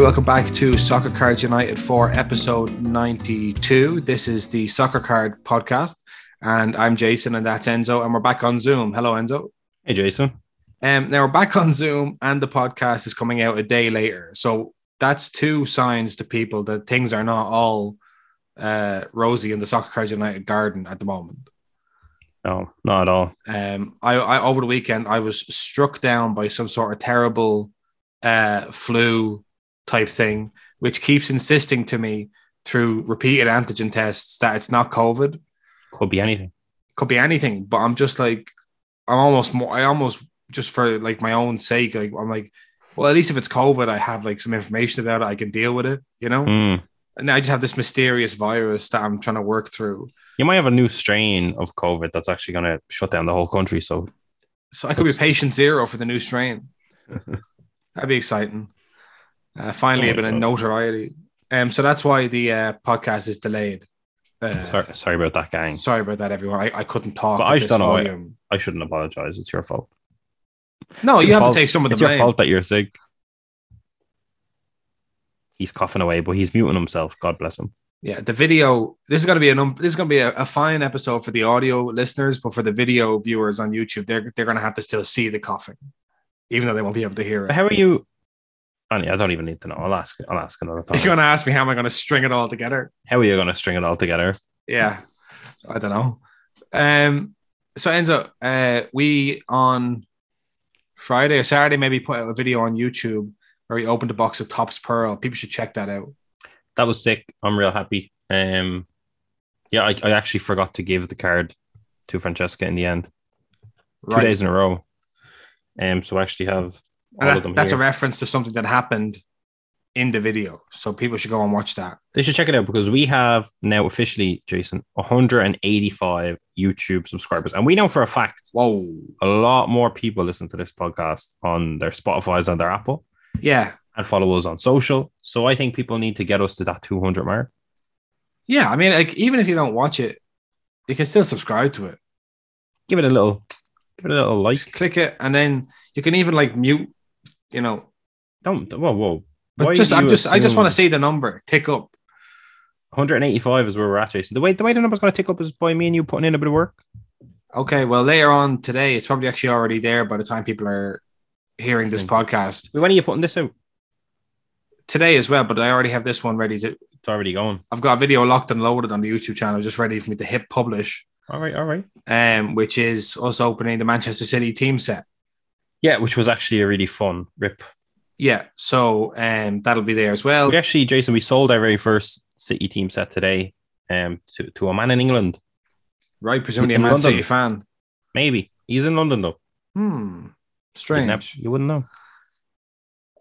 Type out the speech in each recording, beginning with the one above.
welcome back to Soccer Cards United for episode 92. This is the Soccer Card podcast, and I'm Jason, and that's Enzo, and we're back on Zoom. Hello, Enzo. Hey, Jason. Um, now we're back on Zoom, and the podcast is coming out a day later. So that's two signs to people that things are not all uh, rosy in the Soccer Cards United garden at the moment. No, not at all. Um, I, I over the weekend I was struck down by some sort of terrible uh, flu type thing, which keeps insisting to me through repeated antigen tests that it's not COVID. Could be anything. Could be anything, but I'm just like, I'm almost more. I almost just for like my own sake, like I'm like, well, at least if it's COVID, I have like some information about it. I can deal with it, you know. Mm. And I just have this mysterious virus that I'm trying to work through. You might have a new strain of COVID that's actually going to shut down the whole country. So, So I could be patient zero for the new strain. That'd be exciting. Uh, finally, Oh a bit of notoriety. Um, so that's why the uh, podcast is delayed. Uh, sorry, sorry about that, gang. sorry about that, everyone. I, I couldn't talk. But I don't know volume. I shouldn't apologize. It's your fault. No, It's you have fault. to take some of the It's your fault that you're sick. He's coughing away, but he's muting himself. God bless him. Yeah, the video. This is going to be an um, this is going to be a, a fine episode for the audio listeners, but for the video viewers on YouTube, they're they're going to have to still see the coughing, even though they won't be able to hear But it. how are you? Annie, I don't even need to know. I'll ask. I'll ask another time. You're going to ask me how am I going to string it all together? How are you going to string it all together? Yeah, I don't know. Um, so Enzo, uh, we on Friday or Saturday maybe put out a video on YouTube where we opened a box of Topps Pearl. People should check that out. That was sick. I'm real happy. Um, yeah, I, I actually forgot to give the card to Francesca in the end. Two days in a row. Um, so I actually have all And of them that- that's here. a reference to something that happened in the video. So people should go and watch that. They should check it out because we have now officially, Jason, 185 YouTube subscribers. And we know for a fact Whoa. a lot more people listen to this podcast on their Spotify's and their Apple Yeah. and follow us on social. So I think people need to get us to that 200 mark. Yeah. I mean, like, even if you don't watch it, you can still subscribe to it. Give it a little, give it a little like. Just click it, and then you can even like mute, you know. Don't, whoa, whoa. But Why just, I'm just, I just want to see the number tick up. 185 is where we're at, Jason. The way the way the number's going to tick up is by me and you putting in a bit of work. Okay. Well, later on today, it's probably actually already there by the time people are hearing this podcast When are you putting this out? today as well. But I already have this one ready to. It's already going. I've got a video locked and loaded on the YouTube channel, just ready for me to hit publish. All right, all right. Um, which is us opening the Manchester City team set. Yeah, which was actually a really fun rip. Yeah. So um, that'll be there as well. We actually, Jason, we sold our very first City team set today um, to, to a man in England. Right. Presumably a In Man London. City fan. Maybe. He's in London, though. Hmm. Strange. never- you wouldn't know.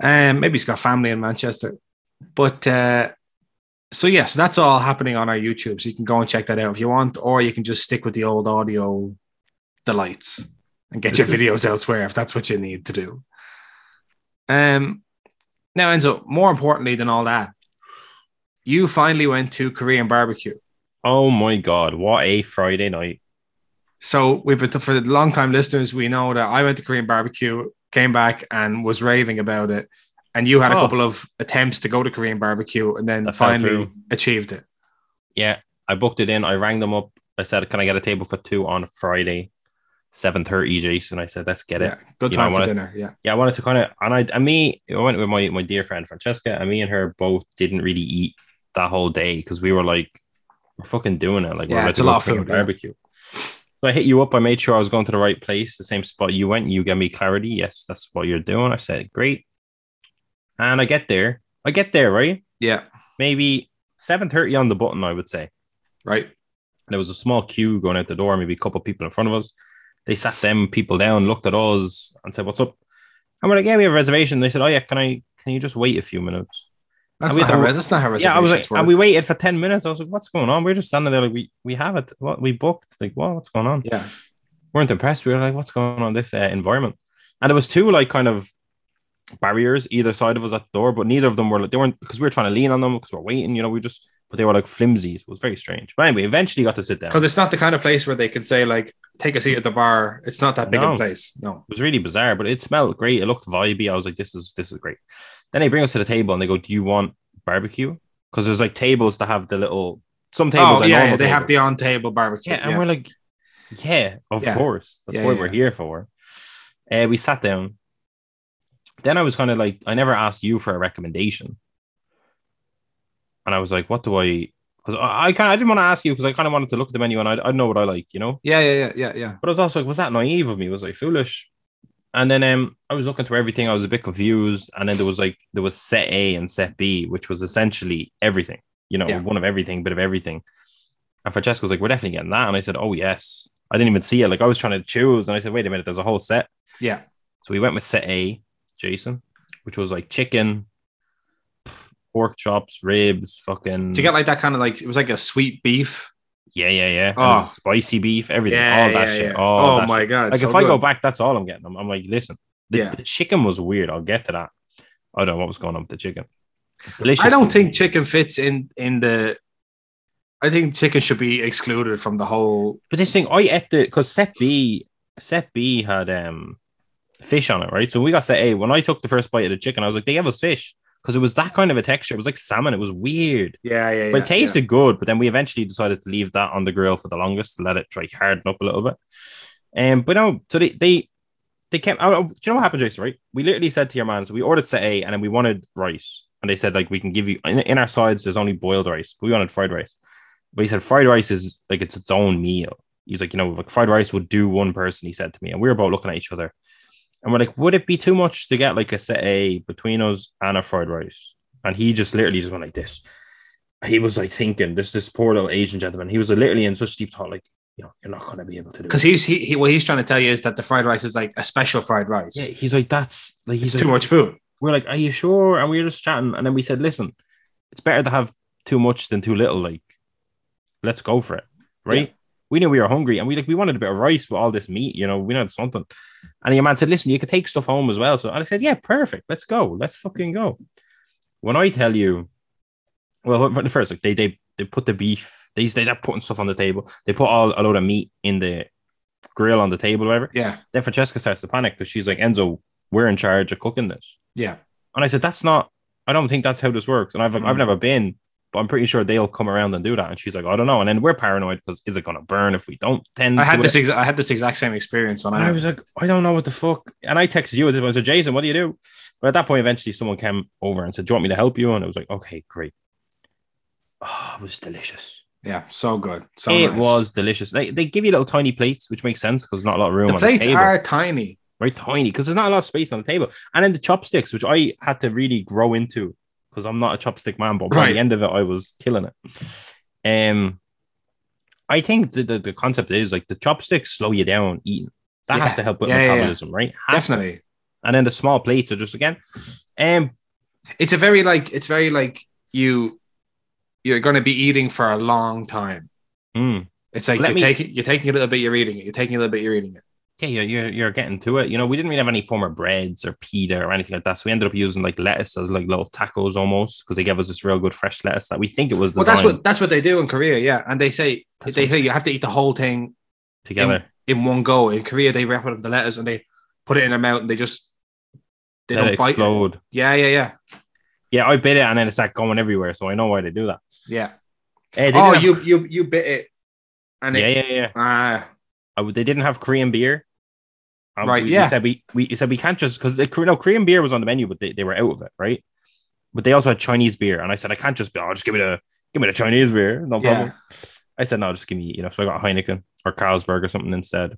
Um, maybe he's got family in Manchester. But uh, so yeah, so that's all happening on our YouTube. So you can go and check that out if you want, or you can just stick with the old audio delights and get your videos elsewhere if that's what you need to do. Um, now Enzo, more importantly than all that, you finally went to Korean barbecue. Oh my God. What a Friday night. So we've been for the long time listeners, we know that I went to Korean barbecue, came back and was raving about it. And you had a Oh. couple of attempts to go to Korean barbecue and then That finally achieved it. Yeah, I booked it in. I rang them up. I said, "Can I get a table for two on Friday, seven thirty, Jason?" I said, "Let's get it." Yeah, good You know, time I for wanna- dinner. Yeah. Yeah, I wanted to kind of, and I, and me, I went with my my dear friend Francesca, and me and her both didn't really eat that whole day because we were like, we're fucking doing it. Like, Yeah, we're it's a lot of food, yeah. barbecue. So I hit you up. I made sure I was going to the right place, the same spot you went. You gave me clarity. Yes, that's what you're doing. I said, great. And I get there. I get there, right? Yeah. Maybe 7.30 on the button, I would say. Right. And there was a small queue going out the door, maybe a couple of people in front of us. They sat them people down, looked at us, and said, "What's up?" And when I gave me a reservation, they said, "Oh yeah, can I can you just wait a few minutes?" That's, not, how, that's not how yeah, I was like, work. and we waited for ten minutes. I was like, "What's going on?" We are just standing there like we we have it. What we booked? Like, what? What's going on? yeah. weren't impressed. We were like, "What's going on in this uh, environment?" And there was two like kind of barriers either side of us at the door, but neither of them were like they weren't because we were trying to lean on them because we're waiting. You know, we just but they were like flimsy. It was very strange. But anyway, eventually got to sit down. Because it's not the kind of place where they could say, like, take a seat at the bar. It's not that big No. a place. No. It was really bizarre, but it smelled great. It looked vibey. I was like, this is this is great. Then they bring us to the table and they go, "Do you want barbecue?" Because there's like tables that have the little some tables. Oh yeah, they have the on table barbecue. yeah, and we're like, yeah, of Yeah. course, that's Yeah, what yeah, we're yeah. here for. Uh, we sat down. Then I was kind of like, I never asked you for a recommendation, and I was like, what do I? Because I, I kind, I didn't want to ask you because I kind of wanted to look at the menu and I, I know what I like, you know. yeah, yeah, yeah, yeah, yeah. But I was also like, was that naive of me? Was I foolish? And then um, I was looking through everything. I was a bit confused. And then there was like there was set A and set B, which was essentially everything. You know, Yeah. one of everything, bit of everything. And Francesca was like, "We're definitely getting that." And I said, "Oh yes." I didn't even see it. Like I was trying to choose, and I said, "Wait a minute, there's a whole set." Yeah. So we went with set A, Jason, which was like chicken, pork chops, ribs, fucking. To get like that kind of like it was like a sweet beef. yeah, yeah, yeah. Oh. spicy beef, everything, Yeah, all that yeah, shit. yeah. All oh that my shit. god! Like so if I go back, that's all I'm getting. I'm, I'm like, listen, the, the chicken was weird. I'll get to that. I don't know what was going on with the chicken. Delicious. I don't think chicken fits in in the. I think chicken should be excluded from the whole. But this thing, I ate the because set B, set B had um fish on it, right? So we got to say, hey, When I took the first bite of the chicken, I was like, they gave us fish because it was that kind of a texture. It was like salmon. It was weird, Yeah, yeah, yeah. but it tasted good. But then we eventually decided to leave that on the grill for the longest to let it try harden up a little bit. Um, but no, so they they they came. Oh, do you know what happened, Jason? Right? We literally said to your man, so we ordered set A, and then we wanted rice, and they said like we can give you in, in our sides. There's only boiled rice. But we wanted fried rice, but he said fried rice is like it's its own meal. He's like, you know, like fried rice would do one person. He said to me, and we were both looking at each other, and we're like, would it be too much to get like a set A between us and a fried rice? And he just literally just went like this. He was like thinking, this this poor little Asian gentleman. He was literally in such deep thought, like, you know, you're not gonna be able to do. because he's he, he what he's trying to tell you is that the fried rice is like a special fried rice. Yeah, he's like, that's like he's like, too much food. We're like, are you sure? And we were just chatting, and then we said, listen, it's better to have too much than too little. Like, let's go for it, right? We knew we were hungry, and we like we wanted a bit of rice with all this meat, you know. We wanted something, and your man said, listen, you could take stuff home as well. So and I said, yeah, perfect, let's go, let's fucking go. When I tell you, well, for the first, like they they they put the beef. They they are putting stuff on the table. They put all a load of meat in the grill on the table, whatever. Yeah, Then Francesca starts to panic because she's like, Enzo, we're in charge of cooking this. yeah. And I said, that's not, I don't think that's how this works. And I've like, I've never been, but I'm pretty sure they'll come around and do that. And she's like, I don't know. And then we're paranoid because is it going to burn if we don't tend I had this. I had this exact same experience when And I, I was like, I don't know what the fuck. And I texted you. As I said, Jason, what do you do? But at that point, eventually someone came over and said, Do you want me to help you? And I was like, okay, great. Oh, it was delicious. yeah, so good. So it nice. was delicious. Like, they give you little tiny plates, which makes sense because there's not a lot of room The on plates the table. are tiny. very tiny because there's not a lot of space on the table and then the chopsticks which i had to really grow into because i'm not a chopstick man but by Right. the end of it i was killing it um i think the, the, the concept is like the chopsticks slow you down eating that Yeah. has to help with Yeah, yeah, yeah. metabolism right Has to. Definitely. and then the small plates are just again um It's a very like. It's very like you. You're going to be eating for a long time. mm, It's like Let you're me- taking. You're taking a little bit. You're eating it. You're taking a little bit. You're eating it. Yeah you're, you're you're getting to it you know we didn't really have any form of breads or pita or anything like that so we ended up using like lettuce as like little tacos almost because they gave us this real good fresh lettuce that we think it was Well, that's what that's what they do in Korea. Yeah, and they say That's they say you have to eat the whole thing together in one go. In Korea, they wrap it up the lettuce and they put it in their mouth and they just they let don't it bite it. explode Yeah, yeah, yeah, Yeah, I bit it and then it's like going everywhere, so I know why they do that. yeah. Eh, Oh, have- you you you bit it, and yeah, it, yeah, yeah. ah, would- they didn't have Korean beer. Um, Right, we, yeah. We said we, we said we can't just because the no Korean beer was on the menu, but they, they were out of it, right? But they also had Chinese beer, and I said I can't just be. Oh, just give me the give me the Chinese beer, no problem. yeah. I said no, just give me you know. So I got Heineken or Carlsberg or something instead.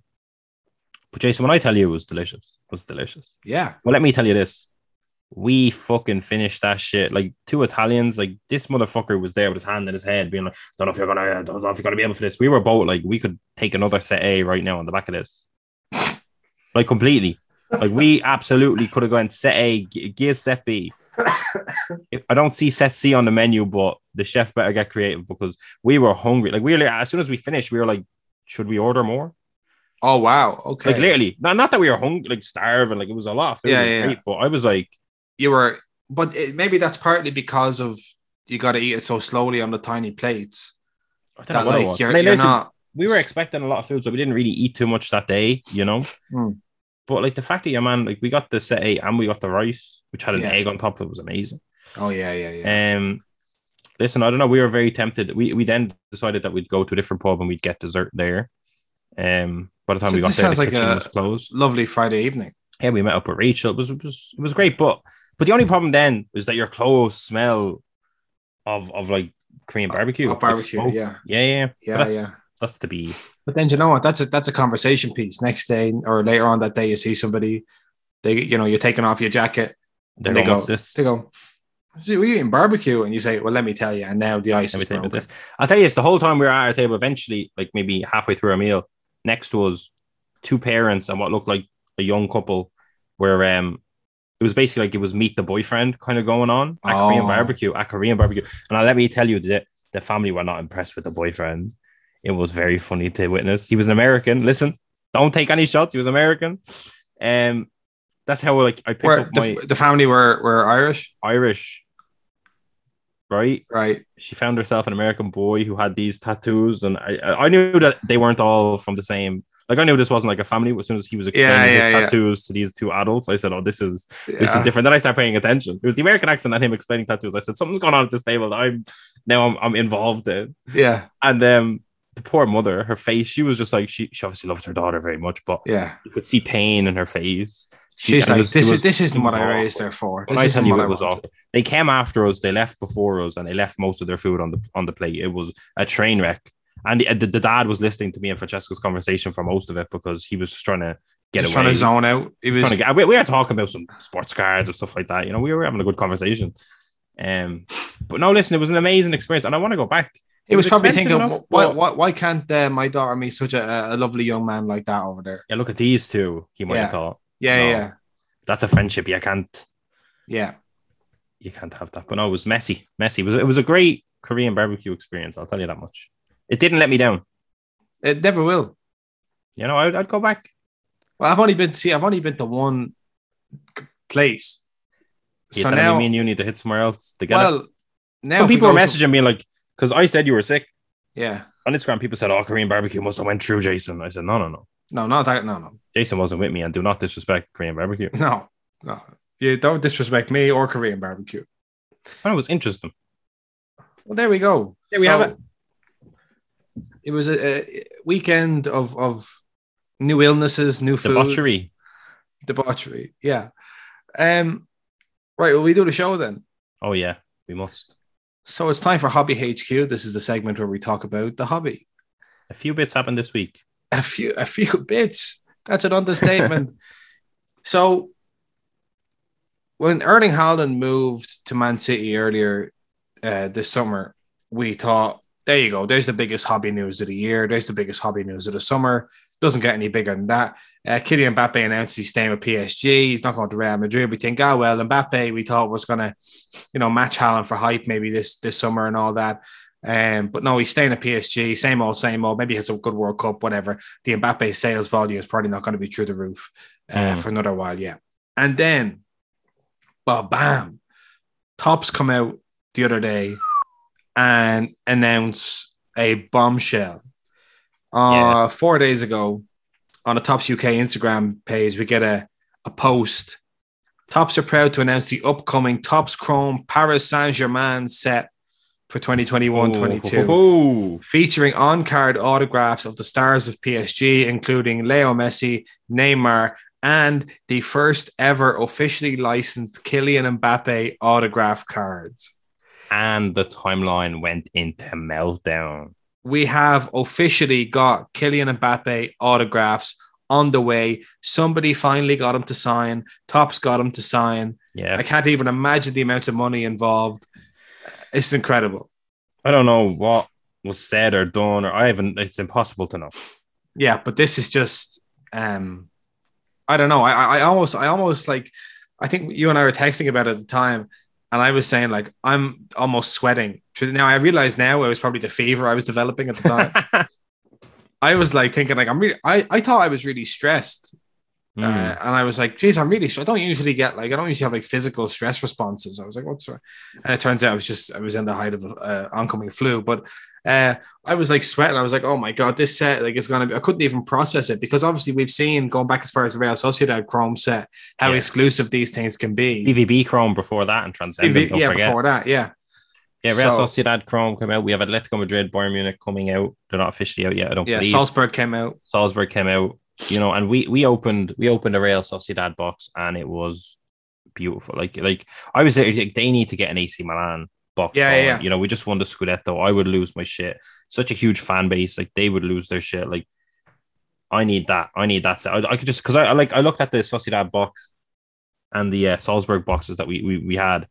But Jason, when I tell you it was delicious, it was delicious. Yeah, Well, let me tell you this. We fucking finished that shit. Like two Italians, like this motherfucker was there with his hand in his head, being like, "Don't know if you're gonna, don't know if you're gonna be able for this." We were both like, we could take another set A right now on the back of this, like completely. Like we absolutely could have gone set A, gear set B. If- I don't see set C on the menu, but the chef better get creative because we were hungry. Like we were, as soon as we finished, we were like, "Should we order more?" Oh wow. Okay. Like literally, not not that we were hungry, like starving. Like it was a lot. Yeah, yeah, great, but I was like. you were, but it, maybe that's partly because of you got to eat it so slowly on the tiny plates. I don't That know what it like was. you're, Like, you're listen, not. We were expecting a lot of food, so we didn't really eat too much that day, you know. Hmm. But like the fact that yeah, man, like we got the set eight and we got the rice, which had an Yeah. egg on top of it, was amazing. Oh yeah, yeah, yeah. Um, listen, I don't know. We were very tempted. We we then decided that we'd go to a different pub and we'd get dessert there. Um, by the time So we got there, the like kitchen a- was closed. Lovely Friday evening. Yeah, we met up with Rachel. It was it was it was great, but but the only problem then is that your clothes smell of of like Korean barbecue. Oh, barbecue, smoke. yeah, yeah, yeah. Yeah, yeah. That's to be. But then you know what? That's a that's a conversation piece. Next day or later on that day, you see somebody, they you know you're taking off your jacket, and they go, this? they go, "We're eating barbecue," and you say, "Well, let me tell you." And now the ice Let me is tell you about broken. this. I'll tell you, it's the whole time we were at our table. Eventually, like maybe halfway through our meal, next to us, two parents and what looked like a young couple, where um, it was basically like it was meet the boyfriend kind of going on at Korean Oh. barbecue, at Korean barbecue. And I let me tell you that the family were not impressed with the boyfriend. It was very funny to witness. He was an American. Listen, don't take any shots. He was American. Um, that's how like I picked Where up my the, the family were were Irish, Irish, right? right? she found herself an American boy who had these tattoos, and I I knew that they weren't all from the same. Like I knew this wasn't like a family. As soon as he was explaining Yeah, his yeah, yeah. tattoos to these two adults, I said, "Oh, this is this is different." Then I started paying attention. It was the American accent and him explaining tattoos. I said, "Something's going on at this table. That I'm now I'm, I'm involved in." Yeah, And um, the poor mother, her face, she was just like she she obviously loved her daughter very much, but yeah. you could see pain in her face. She- She's like, was- "This is this isn't what I raised her for. This I tell you it I was wanted." awful. They came after us. They left before us, and they left most of their food on the on the plate. It was a train wreck. And the, the, the dad was listening to me and Francesco's conversation for most of it because he was just trying to get Just away. trying to zone out. He He was was trying to get. We, we were talking about some sports cards or stuff like that. You know, we were having a good conversation. Um, but no, listen, it was an amazing experience, and I want to go back. He was probably thinking, enough, why, why, why can't uh, my daughter meet such a, a lovely young man like that over there? Yeah, look at these two. He might Yeah. have thought Yeah, No. yeah, that's a friendship. You can't. yeah. You can't have that. But no, it was messy. Messy. It was. It was a great Korean barbecue experience. I'll tell you that much. It didn't let me down. It never will. You know, I'd, I'd go back. Well, I've only been see, I've only been to one place. You so telling now, me, me and you need to hit somewhere else to get well, now Some people are go to- messaging me like, because I said you were sick yeah, on Instagram. People said, "Oh, Korean barbecue must have went through Jason." I said, "No, no, no. no, not that, no, no, Jason wasn't with me, and do not disrespect Korean barbecue." no, no. You don't disrespect me or Korean barbecue. And it was interesting. Well, there we go. There we have it. It was a, a weekend of of new illnesses, new foods, Debauchery. debauchery. Yeah. Um. Right. Well, we do the show then. Oh yeah, we must. So it's time for Hobby HQ. This is the segment where we talk about the hobby. A few bits happened this week. A few, a few bits. That's an understatement. so when Erling Haaland moved to Man City earlier uh, this summer, we thought, there you go. There's the biggest hobby news of the year. There's the biggest hobby news of the summer. Doesn't get any bigger than that. Uh, Kylian Mbappe announced he's staying with PSG. He's not going to Real Madrid. We think, oh well, Mbappe, we thought was going to, you know, match Haaland for hype maybe this this summer and all that. Um, but no, he's staying at PSG. Same old, same old. Maybe he has a good World Cup, whatever. The Mbappe sales volume is probably not going to be through the roof uh, Mm. for another while. Yeah. And then, well, bam, Topps come out the other day and announce a bombshell. Uh, Four days ago, on the Topps UK Instagram page, we get a, a post. Topps are proud to announce the upcoming Topps Chrome Paris Saint Germain set for 2021 22 Oh, featuring on card autographs of the stars of PSG, including Leo Messi, Neymar, and the first ever officially licensed Kylian Mbappe autograph cards. and the timeline went into meltdown. We have officially got Kylian Mbappe autographs on the way. Somebody finally got him to sign. Topps got him to sign. Yeah, I can't even imagine the amount of money involved. It's incredible. I don't know what was said or done, or I haven't. It's impossible to know. yeah but this is just um i don't know I, I i almost i almost like i think you and i were texting about it at the time and i was saying like i'm almost sweating now i realize now it was probably the fever i was developing at the time i was like thinking like i'm really i, I thought i was really stressed Mm. Uh, and I was like, geez, I'm really, I don't usually get like, I don't usually have like physical stress responses. I was like, what's wrong? And it turns out I was just, I was in the height of uh, oncoming flu, but uh, I was like sweating. I was like, oh my God, this set like is going to be, I couldn't even process it because obviously we've seen going back as far as the Real Sociedad Chrome set, how Yeah. exclusive these things can be. BVB Chrome before that and Transcendent. Don't yeah, forget. before that, yeah. Yeah, Real So- Sociedad Chrome came out. We have Atletico Madrid, Bayern Munich coming out. They're not officially out yet. I don't Yeah, believe. Salzburg came out. Salzburg came out. You know, and we we opened we opened a Real Sociedad box and it was beautiful. Like like I was there. Like, they need to get an AC Milan box. Yeah, yeah, yeah. You know, we just won the Scudetto. I would lose my shit. Such a huge fan base. Like they would lose their shit. Like I need that. I need that. I, I could just because I, I like I looked at the Sociedad box and the uh, Salzburg boxes that we, we we had,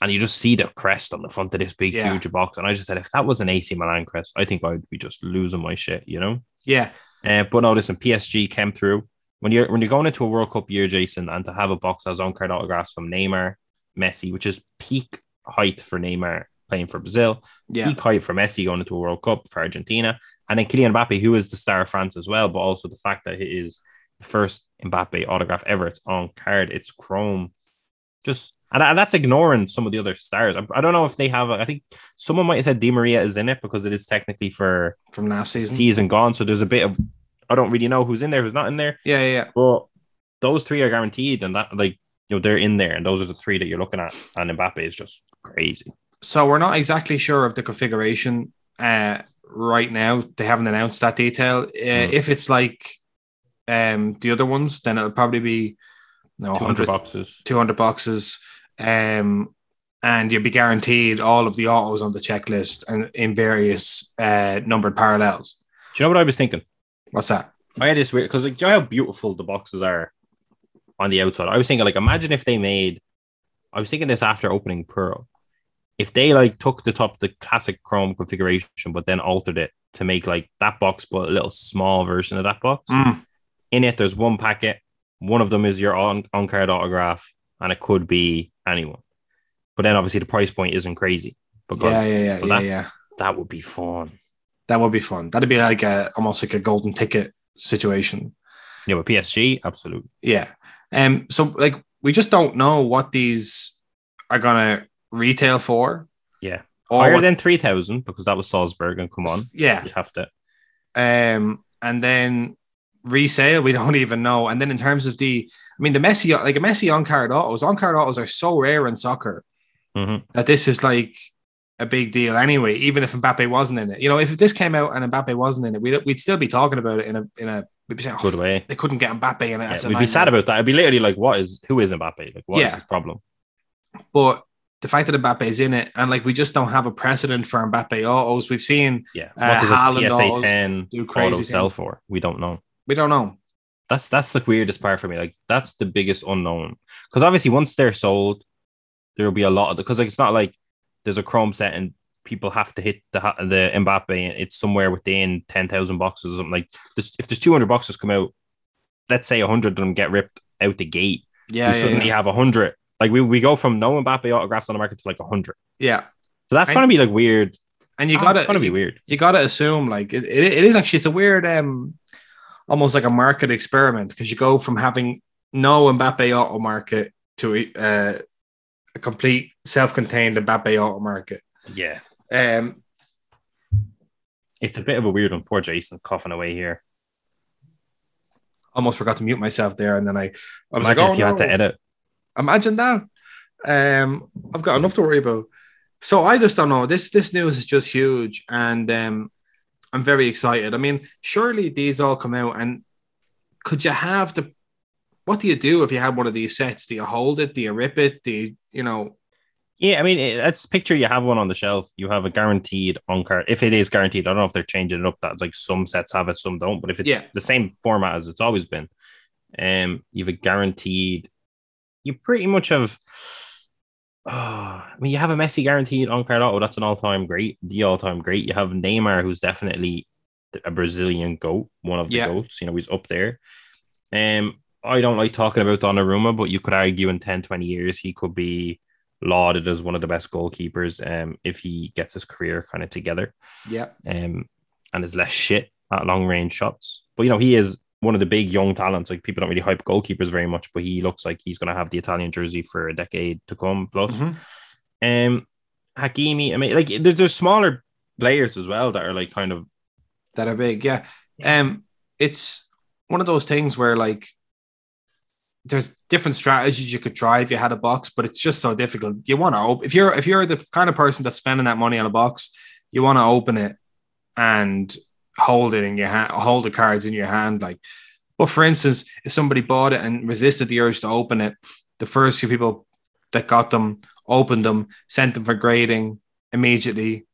and you just see the crest on the front of this big Yeah. huge box. And I just said, if that was an AC Milan crest, I think I'd be just losing my shit. You know. Yeah, Uh, but no, listen, PSG came through. When you're when you're going into a World Cup year, Jason, and to have a box that has on card autographs from Neymar, Messi, which is peak height for Neymar playing for Brazil, yeah, peak height for Messi going into a World Cup for Argentina, and then Kylian Mbappe, who is the star of France as well, but also the fact that it is the first Mbappe autograph ever. It's on card, it's chrome, just and, and that's ignoring some of the other stars. I, I don't know if they have. I think someone might have said Di Maria is in it because it is technically for from last season. season gone. So there's a bit of I don't really know who's in there, who's not in there. Yeah, yeah, yeah. But those three are guaranteed, and that like you know they're in there, and those are the three that you're looking at. And Mbappe is just crazy. So we're not exactly sure of the configuration uh, right now. They haven't announced that detail. Uh, Mm. If it's like um, the other ones, then it'll probably be no, 200 100 boxes. 200 boxes. Um, and you'll be guaranteed all of the autos on the checklist and in various uh, numbered parallels. Do you know what I was thinking? What's that? I had this weird because like, do you know how beautiful the boxes are on the outside? I was thinking like, imagine if they made. I was thinking this after opening Pearl. If they like took the top the classic Chrome configuration, but then altered it to make like that box, but a little small version of that box. Mm, in it, there's one packet. One of them is your on on card autograph, and it could be anyone. But then obviously the price point isn't crazy because yeah, yeah, yeah, but yeah, that- yeah. that would be fun. That would be fun. That'd be like a almost like a golden ticket situation. Yeah, but PSG, absolutely. Yeah. Um. So like we just don't know what these are gonna retail for. Yeah. Or Higher what- than three thousand because that was Salzburg, and come on, Yeah. you'd have to. Um. And then resale, we don't even know. And then in terms of the, I mean, the Messi like a Messi on card autos, on card autos are so rare in soccer Mhm. that this is like a big deal anyway. Even if Mbappe wasn't in it, you know, if this came out and Mbappe wasn't in it, we'd, we'd still be talking about it in a in a. We'd be saying, oh, Good way. they couldn't get Mbappe in it. Yeah, we'd be sad about that. It'd be literally like, what is who is Mbappe? Like, what is Yeah. his problem? But the fact that Mbappe is in it, and like we just don't have a precedent for Mbappe autos. We've seen Yeah. Uh, what does Haaland a always PSA ten do auto crazy sell for? We don't know. We don't know. That's that's the weirdest part for me. Like that's the biggest unknown. Because obviously, once they're sold, there will be a lot of because like it's not like there's a Chrome set and people have to hit the the Mbappe and it's somewhere within ten thousand boxes or something. Like this, if there's two hundred boxes come out, let's say hundred of them get ripped out the gate. Yeah, we yeah, suddenly yeah. have hundred. Like we, we go from no Mbappe autographs on the market to like hundred. yeah. So that's And- gonna be like weird. And you Oh, got it's gonna be weird. You got to assume like it, it, it is actually it's a weird um almost like a market experiment because you go from having no Mbappe auto market to uh, a complete self-contained Mbappe auto market. Yeah, Um, it's a bit of a weird one. Poor Jason coughing away here. almost forgot to mute myself there, and then I, I was Imagine like, oh if you no. had to edit. Imagine that. Um, I've got enough to worry about. So I just don't know. This this news is just huge, and um, I'm very excited. I mean, surely these all come out, and could you have the? What do you do if you have one of these sets? Do you hold it? Do you rip it? Do you, you know? Yeah, I mean, it- let's picture you have one on the shelf. You have a guaranteed on card. If it is guaranteed, I don't know if they're changing it up. That's like some sets have it, some don't. But if it's Yeah. the same format as it's always been, um, you have a guaranteed. You pretty much have. Oh, I mean, you have a Messi guaranteed on card auto. That's an all time great, the all time great. You have Neymar, who's definitely a Brazilian goat, one of the Yeah. goats. You know, he's up there. Um, I don't like talking about Donnarumma, but you could argue in 10, 20 years he could be lauded as one of the best goalkeepers um, if he gets his career kind of together Yeah, um, and is less shit at long range shots. But you know, he is one of the big young talents. Like people don't really hype goalkeepers very much, but he looks like he's going to have the Italian jersey for a decade to come plus. Mhm. Um, Hakimi, I mean, like there's, there's smaller players as well that are like kind of that are big. Yeah. Um, it's one of those things where like there's different strategies you could try if you had a box, but it's just so difficult. You want to open if you're if you're the kind of person that's spending that money on a box, you want to open it and hold it in your hand, hold the cards in your hand. Like, but for instance, if somebody bought it and resisted the urge to open it, the first few people that got them opened them, sent them for grading immediately,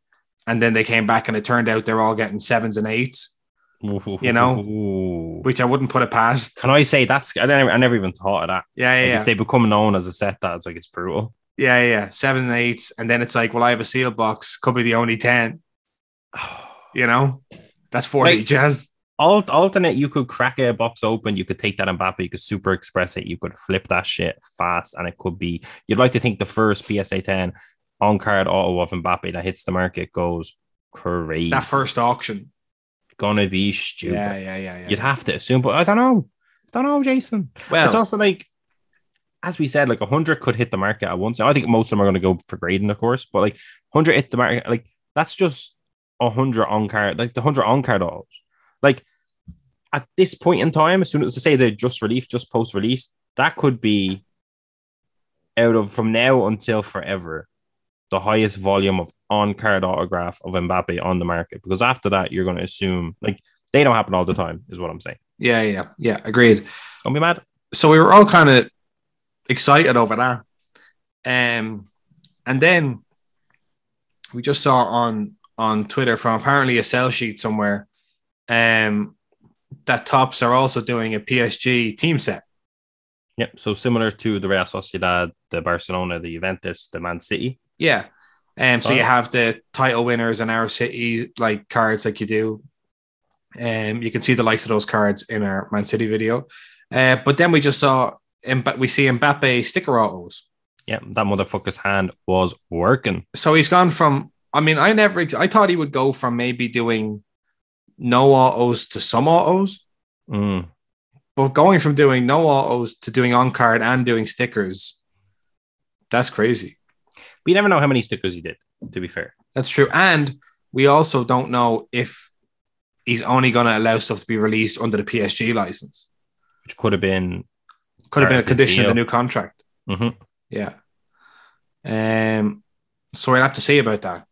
and then they came back and it turned out they're all getting sevens and eights, You know? Ooh. which I wouldn't put it past. Can I say that's I never, I never even thought of that. Yeah, yeah, Like, yeah. If they become known as a set, that's like it's brutal. yeah, yeah, yeah. Seven and eights, and then it's like, well, I have a seal box, could be the only ten. You know, that's forty Like- jazz. Alt, alternate, you could crack a box open, you could take that Mbappe, you could super express it, you could flip that shit fast, and it could be. You'd like to think the first PSA 10 on card auto of Mbappe that hits the market goes crazy. That first auction. gonna be stupid. Yeah, yeah, yeah, yeah. You'd have to assume, but I don't know. I don't know, Jason. well, it's also like, as we said, like 100 could hit the market at once. I think most of them are going to go for grading, of course, but like 100 hit the market, like that's just 100 on card, like the 100 on card autos. Like at this point in time, as soon as to say they just released, just post release, that could be out of from now until forever the highest volume of on card autograph of Mbappe on the market. Because after that, you're going to assume like they don't happen all the time, is what I'm saying. yeah, yeah, yeah. Agreed. Don't be mad. so we were all kind of excited over that. Um, and then we just saw on on Twitter from apparently a sell sheet somewhere um, that Topps are also doing a PSG team set. Yep. So similar to the Real Sociedad, the Barcelona, the Juventus, the Man City. Yeah. Um, so you have the title winners and our city like cards like you do. Um, you can see the likes of those cards in our Man City video. Uh, but then we just saw we see Mbappe sticker autos. Yeah, that motherfucker's hand was working. so he's gone from I mean, I never I thought he would go from maybe doing no autos to some autos, Mm. but going from doing no autos to doing on card and doing stickers, that's crazy. We never know how many stickers he did, to be fair. That's true. And we also don't know if he's only going to allow stuff to be released under the PSG license. Which could have been Could have been a condition of the new contract. Mhm. Yeah. Um. So we'll have to see about that.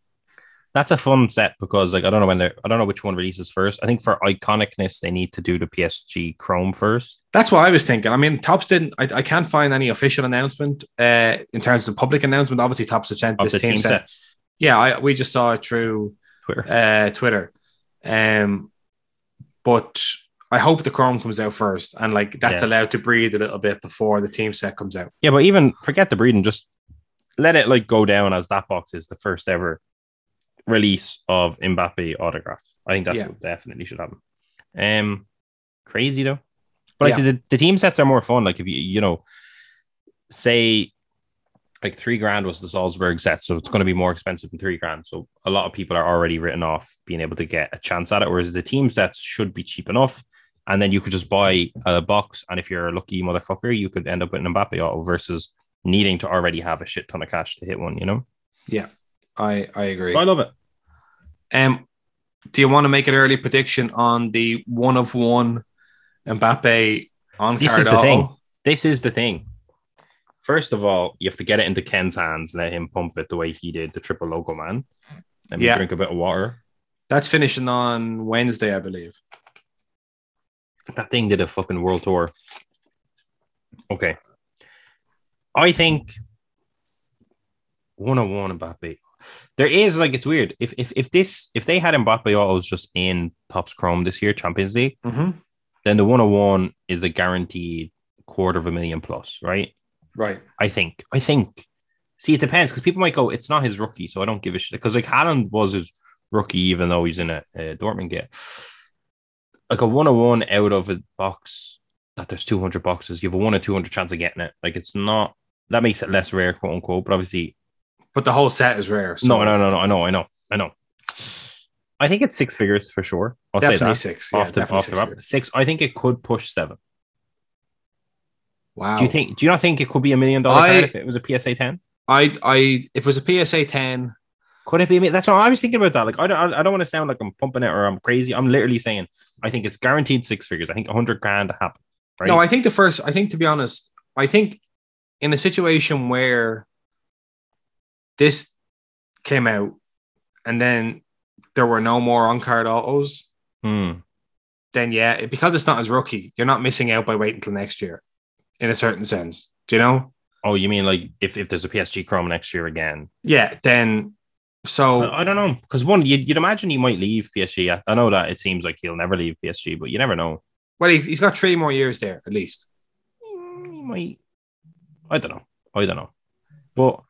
That's a fun set because like I don't know when they're I don't know which one releases first. I think for iconicness they need to do the PSG Chrome first. That's what I was thinking. I mean, Topps didn't. I, I can't find any official announcement uh, in terms of public announcement. Obviously, Topps have sent Of this team, team set. sets. Yeah, I, we just saw it through Twitter. uh, Twitter. Um, but I hope the Chrome comes out first, and like that's Yeah. allowed to breathe a little bit before the team set comes out. Yeah, but even forget the breeding, just let it like go down as that box is the first ever release of Mbappe autograph. I think that's Yeah. what definitely should happen. Um, crazy though. But like Yeah. the, the team sets are more fun. Like if you you know, say like three grand was the Salzburg set, so it's going to be more expensive than three grand. So a lot of people are already written off being able to get a chance at it. Whereas the team sets should be cheap enough, and then you could just buy a box, and if you're a lucky motherfucker, you could end up with an Mbappe auto versus needing to already have a shit ton of cash to hit one. You know, I I agree. I love it. Um, do you want to make an early prediction on the one of one Mbappe on This is the thing. This is the thing. First of all, you have to get it into Ken's hands, let him pump it the way he did the triple logo man. Let me Yeah. drink a bit of water. That's finishing on Wednesday, I believe. That thing did a fucking world tour. Okay. I think one on one Mbappe. There is like it's weird. If if if this if they had Mbappe autos just in Topps Chrome this year, Champions League, Mm-hmm. then the one on one is a guaranteed quarter of a million plus, right? Right. I think. I think. See, it depends because people might go, it's not his rookie, so I don't give a shit. Because like Haaland was his rookie, even though he's in a, a Dortmund get like a one on one out of a box that there's 200 boxes. You have a one or 200 chance of getting it. Like it's not that makes it less rare, quote unquote. But obviously, But the whole set is rare. So no, no, no, no. I know, I know, I know. I think it's six figures for sure. I'll Definitely say six. Yeah, off the off the six figures. Six. I think it could push seven. Wow. Do you think? Do you not think it could be a million dollar if it was a PSA ten? I I if it was a PSA 10, Could it be? That's what I was thinking about that. Like, I don't, I don't want to sound like I'm pumping it or I'm crazy. I'm literally saying I think it's guaranteed six figures. I think a hundred grand to happen. Right? no, I think the first. I think to be honest, I think in a situation where this came out and then there were no more on card autos, Hmm. then yeah, because it's not as rookie, you're not missing out by waiting until next year, in a certain sense. Do you know? Oh, you mean like if, if there's a PSG Chrome next year again? Yeah. Then so I don't know because one you'd, you'd imagine he might leave PSG. I- know that it seems like he'll never leave PSG, but you never know. well, he, he's got three more years there at least. Mm, He might. I don't know. I don't know. But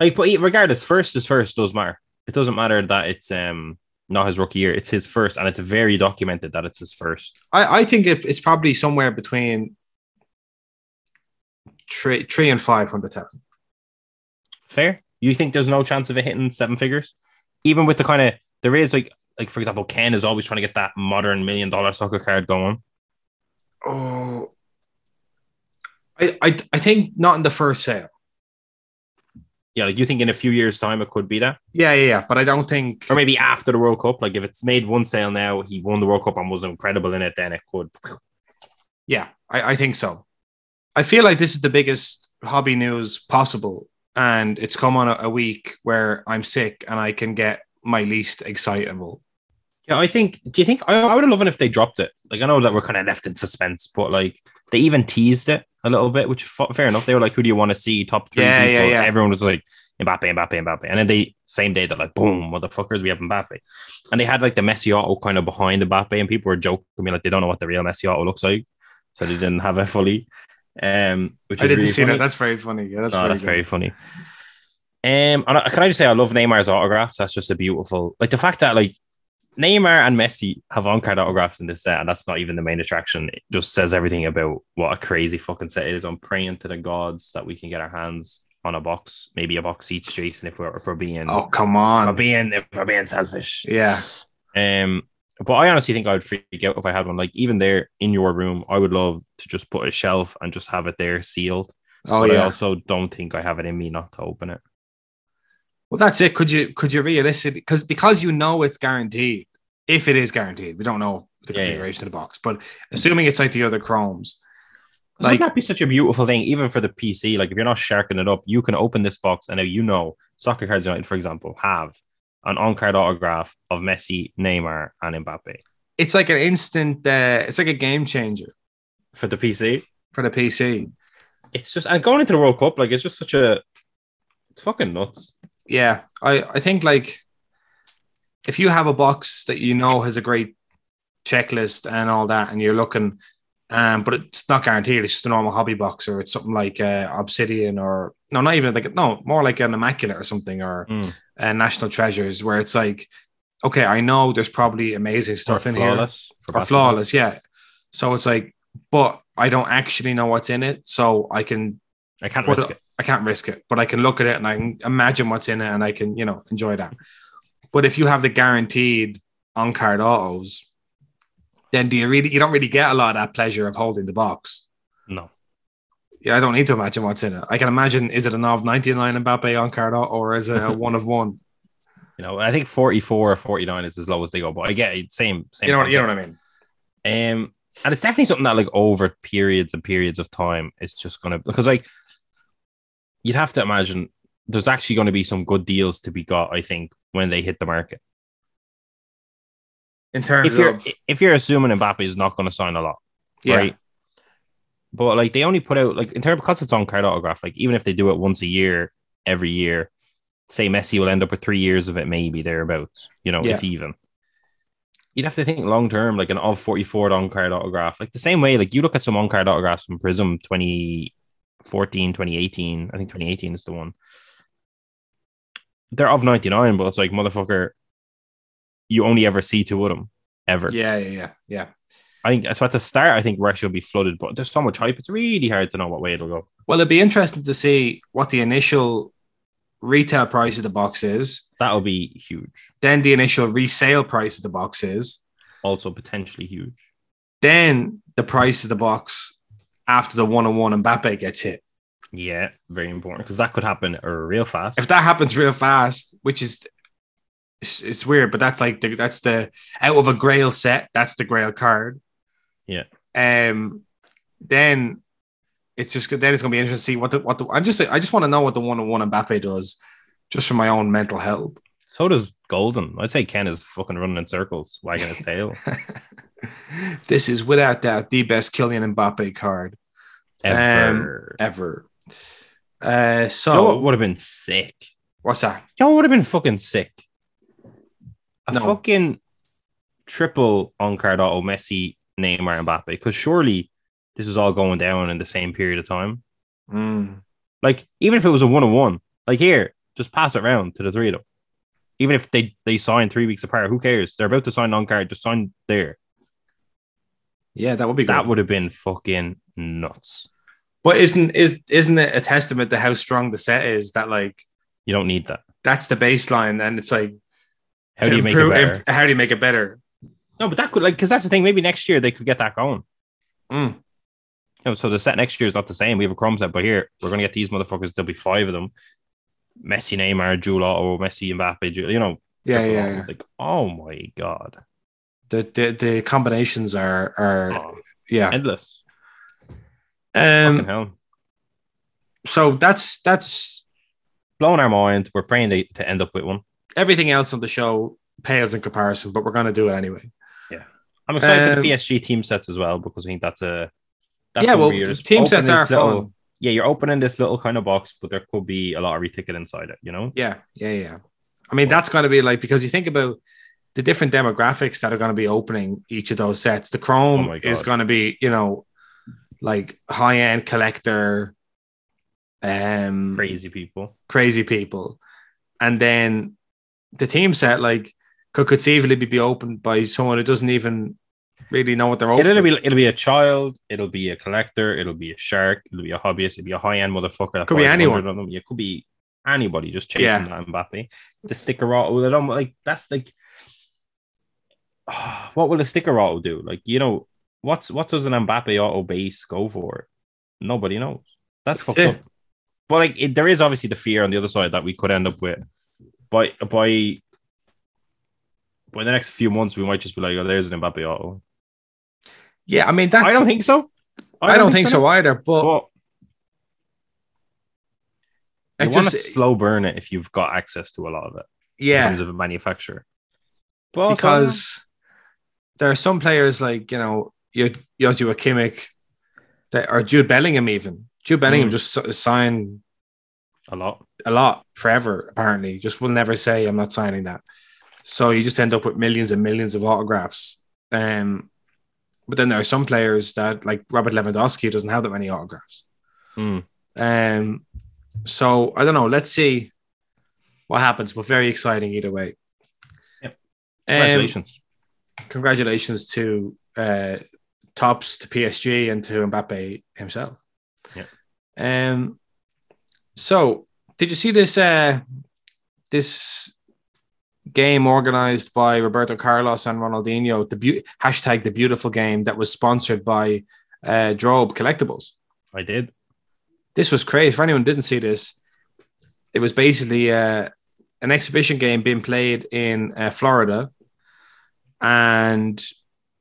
like, but regardless, first is first. Does matter. It doesn't matter that it's um not his rookie year. It's his first, and it's very documented that it's his first. I, I think it, it's probably somewhere between three three and five hundred thousand. Fair. You think there's no chance of it hitting seven figures, even with the kind of there is like like for example, Ken is always trying to get that modern million dollar soccer card going. Oh, I, I I think not in the first sale. Yeah, like you think in a few years' time it could be that, Yeah, yeah, yeah. But I don't think. or maybe after the World Cup. Like if it's made one sale now, he won the World Cup and was incredible in it, then it could. Yeah, I, I think so. I feel like this is the biggest hobby news possible, and it's come on a, a week where I'm sick and I can get my least excitable. Yeah, I think. Do you think I, I would have loved it if they dropped it? Like I know that we're kind of left in suspense, but like they even teased it a little bit, which is fair enough. They were like, "Who do you want to see? Top three Yeah, yeah, people." yeah. Everyone was like, "Mbappe, Mbappe, Mbappe," and then they same day they're like, "Boom, motherfuckers, we have Mbappe," and they had like the Messi auto kind of behind Mbappe, and people were joking me like they don't know what the real Messi auto looks like, so they didn't have it fully. Um, which I didn't really see funny. that. That's very funny. Yeah, that's No, very that's very funny. Um, and I- can I just say I love Neymar's autographs? That's just a beautiful, like the fact that like Neymar and Messi have on card autographs in this set, and that's not even the main attraction. It just says everything about what a crazy fucking set is. I'm praying to the gods that we can get our hands on a box, maybe a box each, Jason, if we're if we're being Oh come if on. being if we're being selfish. Yeah. Um, but I honestly think I would freak out if I had one. Like even there in your room, I would love to just put a shelf and just have it there sealed. Oh but I also don't think I have it in me not to open it. Well, that's it. Could you could you realistically because because you know it's guaranteed. If it is guaranteed, we don't know the Yeah, yeah. configuration of the box, but assuming it's like the other chromes, Like, Like- Wouldn't that be such a beautiful thing, even for the PC? Like, if you're not sharking it up, you can open this box and now you know Soccer Cards United, for example, have an on-card autograph of Messi, Neymar, and Mbappe it's like an instant. Uh, it's like a game changer for the PC. for the PC. It's just and going into the World Cup, like it's just such a, it's fucking nuts. Yeah, I I think like if you have a box that you know has a great checklist and all that, and you're looking, um, but it's not guaranteed. It's just a normal hobby box, or it's something like uh, Obsidian, or no, not even like no, more like an Immaculate or something, or Mm. uh, National Treasures, where it's like, okay, I know there's probably amazing stuff Or in here, flawless for or flawless, yeah. So it's like, but I don't actually know what's in it, so I can I can't put risk it-. I can't risk it, but I can look at it and I can imagine what's in it and I can, you know, enjoy that. But if you have the guaranteed on card autos, then do you really, you don't really get a lot of that pleasure of holding the box. No, Yeah, I don't need to imagine what's in it. I can imagine, is it an of 99 Mbappe on card auto or is it a one of one? you know, I think 44 or 49 is as low as they go, but I get it. Same, same. You know, what, you know what I mean? Um, and it's definitely something that, like, over periods and periods of time, it's just gonna because, like, you'd have to imagine there's actually going to be some good deals to be got. I think when they hit the market, In terms if you're of, if you're assuming Mbappe is not going to sign a lot, yeah, right? But like they only put out like in terms of because it's on card autograph. Like even if they do it once a year, every year, say Messi will end up with three years of it, maybe thereabouts. You know, Yeah. if even. You'd have to think long term, like an of 44 on card autograph. Like the same way, like you look at some on card autographs from Prizm 2014, 2018. I think 2018 is the one. They're of 99, but it's like, motherfucker, you only ever see two of them ever. yeah, yeah, yeah, yeah. I think so at the start, I think we're actually will be flooded, but there's so much hype. It's really hard to know what way it'll go. Well, it'd be interesting to see what the initial retail price of the box is, That'll be huge. then the initial resale price of the box is, Also potentially huge. then the price of the box after the one on one Mbappe gets hit. Yeah, very important because that could happen real fast. If that happens real fast, which is it's, it's weird, but that's like the, that's the out of a Grail set. That's the Grail card. Yeah. Um. Then it's just. Then it's gonna be interesting to see what the what the. I just I just want to know what the one on one Mbappe does, just for my own mental health. so does Goldin. I'd say Ken is fucking running in circles, wagging his tail. this is without doubt the best Kylian Mbappe card Ever. ever. Uh, so You know what would have been sick? what's that? You know what would have been fucking sick? A No. fucking triple on card auto Messi, Neymar, and Mbappe. Because surely this is all going down in the same period of time. Mm. Like, even if it was a one on one, like here, just pass it around to the three of them. Even if they, they sign three weeks apart, who cares? They're about to sign on card, just sign there. Yeah, that would be good. That would have been fucking nuts. But isn't is isn't it a testament to how strong the set is that like You don't need that. that's the baseline and it's like How do you make it better? How do you make it better? No, but that could like because that's the thing. Maybe next year they could get that going. Mm. You know, so the set next year is not the same. We have a Chrome set, but here we're gonna get these motherfuckers. There'll be five of them. Messi, Neymar, Jewel or Messi, Mbappe. Jewel, you know, Yeah, yeah, yeah. Like, oh my god, The, the the combinations are are Oh, yeah. endless. Um. hell, So that's that's blowing our mind. We're praying to, to end up with one. everything else on the show pales in comparison, but we're gonna do it anyway. Yeah, I'm excited for Um, the PSG team sets as well because I think that's a that's yeah, well, team sets are little- fun. Yeah, you're opening this little kind of box, but there could be a lottery ticket inside it. You know, Yeah, yeah, yeah. I mean, that's going to be like because you think about the different demographics that are going to be opening each of those sets. The Oh Chrome my is going to be, you know, like high end collector, um, crazy people. crazy people, and then the team set like could conceivably be opened by someone who doesn't even really know what they're opening. It'll be it'll be a child, it'll be a collector, it'll be a shark, it'll be a hobbyist, it'll be a high end motherfucker. Could be anyone. It could be anybody just chasing Yeah. that Mbappe. The sticker don't like that's like what will a sticker auto do? Like you know, what's what does an Mbappe auto base go for? Nobody knows. That's fucked Yeah. up. But like it, there is obviously the fear on the other side that we could end up with by by by the next few months we might just be like, oh, there's an Mbappe auto. yeah, I mean that's I don't think so. I don't think so either. But But I you want to slow burn it if you've got access to a lot of it Yeah, in terms of a manufacturer. Also, because um, there are some players like you know Joshua Kimmich that or Jude Bellingham even Jude Bellingham Mm. just signed a lot. a lot forever apparently just will never say I'm not signing that so you just end up with millions and millions of autographs um but then there are some players that like Robert Lewandowski doesn't have that many autographs Mm. um so I don't know let's see what happens but very exciting either way Yep. Um, Congratulations. to uh, Topps, to PSG, and to Mbappe himself. Yeah. Um. So, did you see this? Uh, this game organized by Roberto Carlos and Ronaldinho, the beau- hashtag the beautiful game that was sponsored by uh, Drobe Collectibles. I did. This was crazy. For anyone who didn't see this, it was basically uh, an exhibition game being played in uh, Florida, and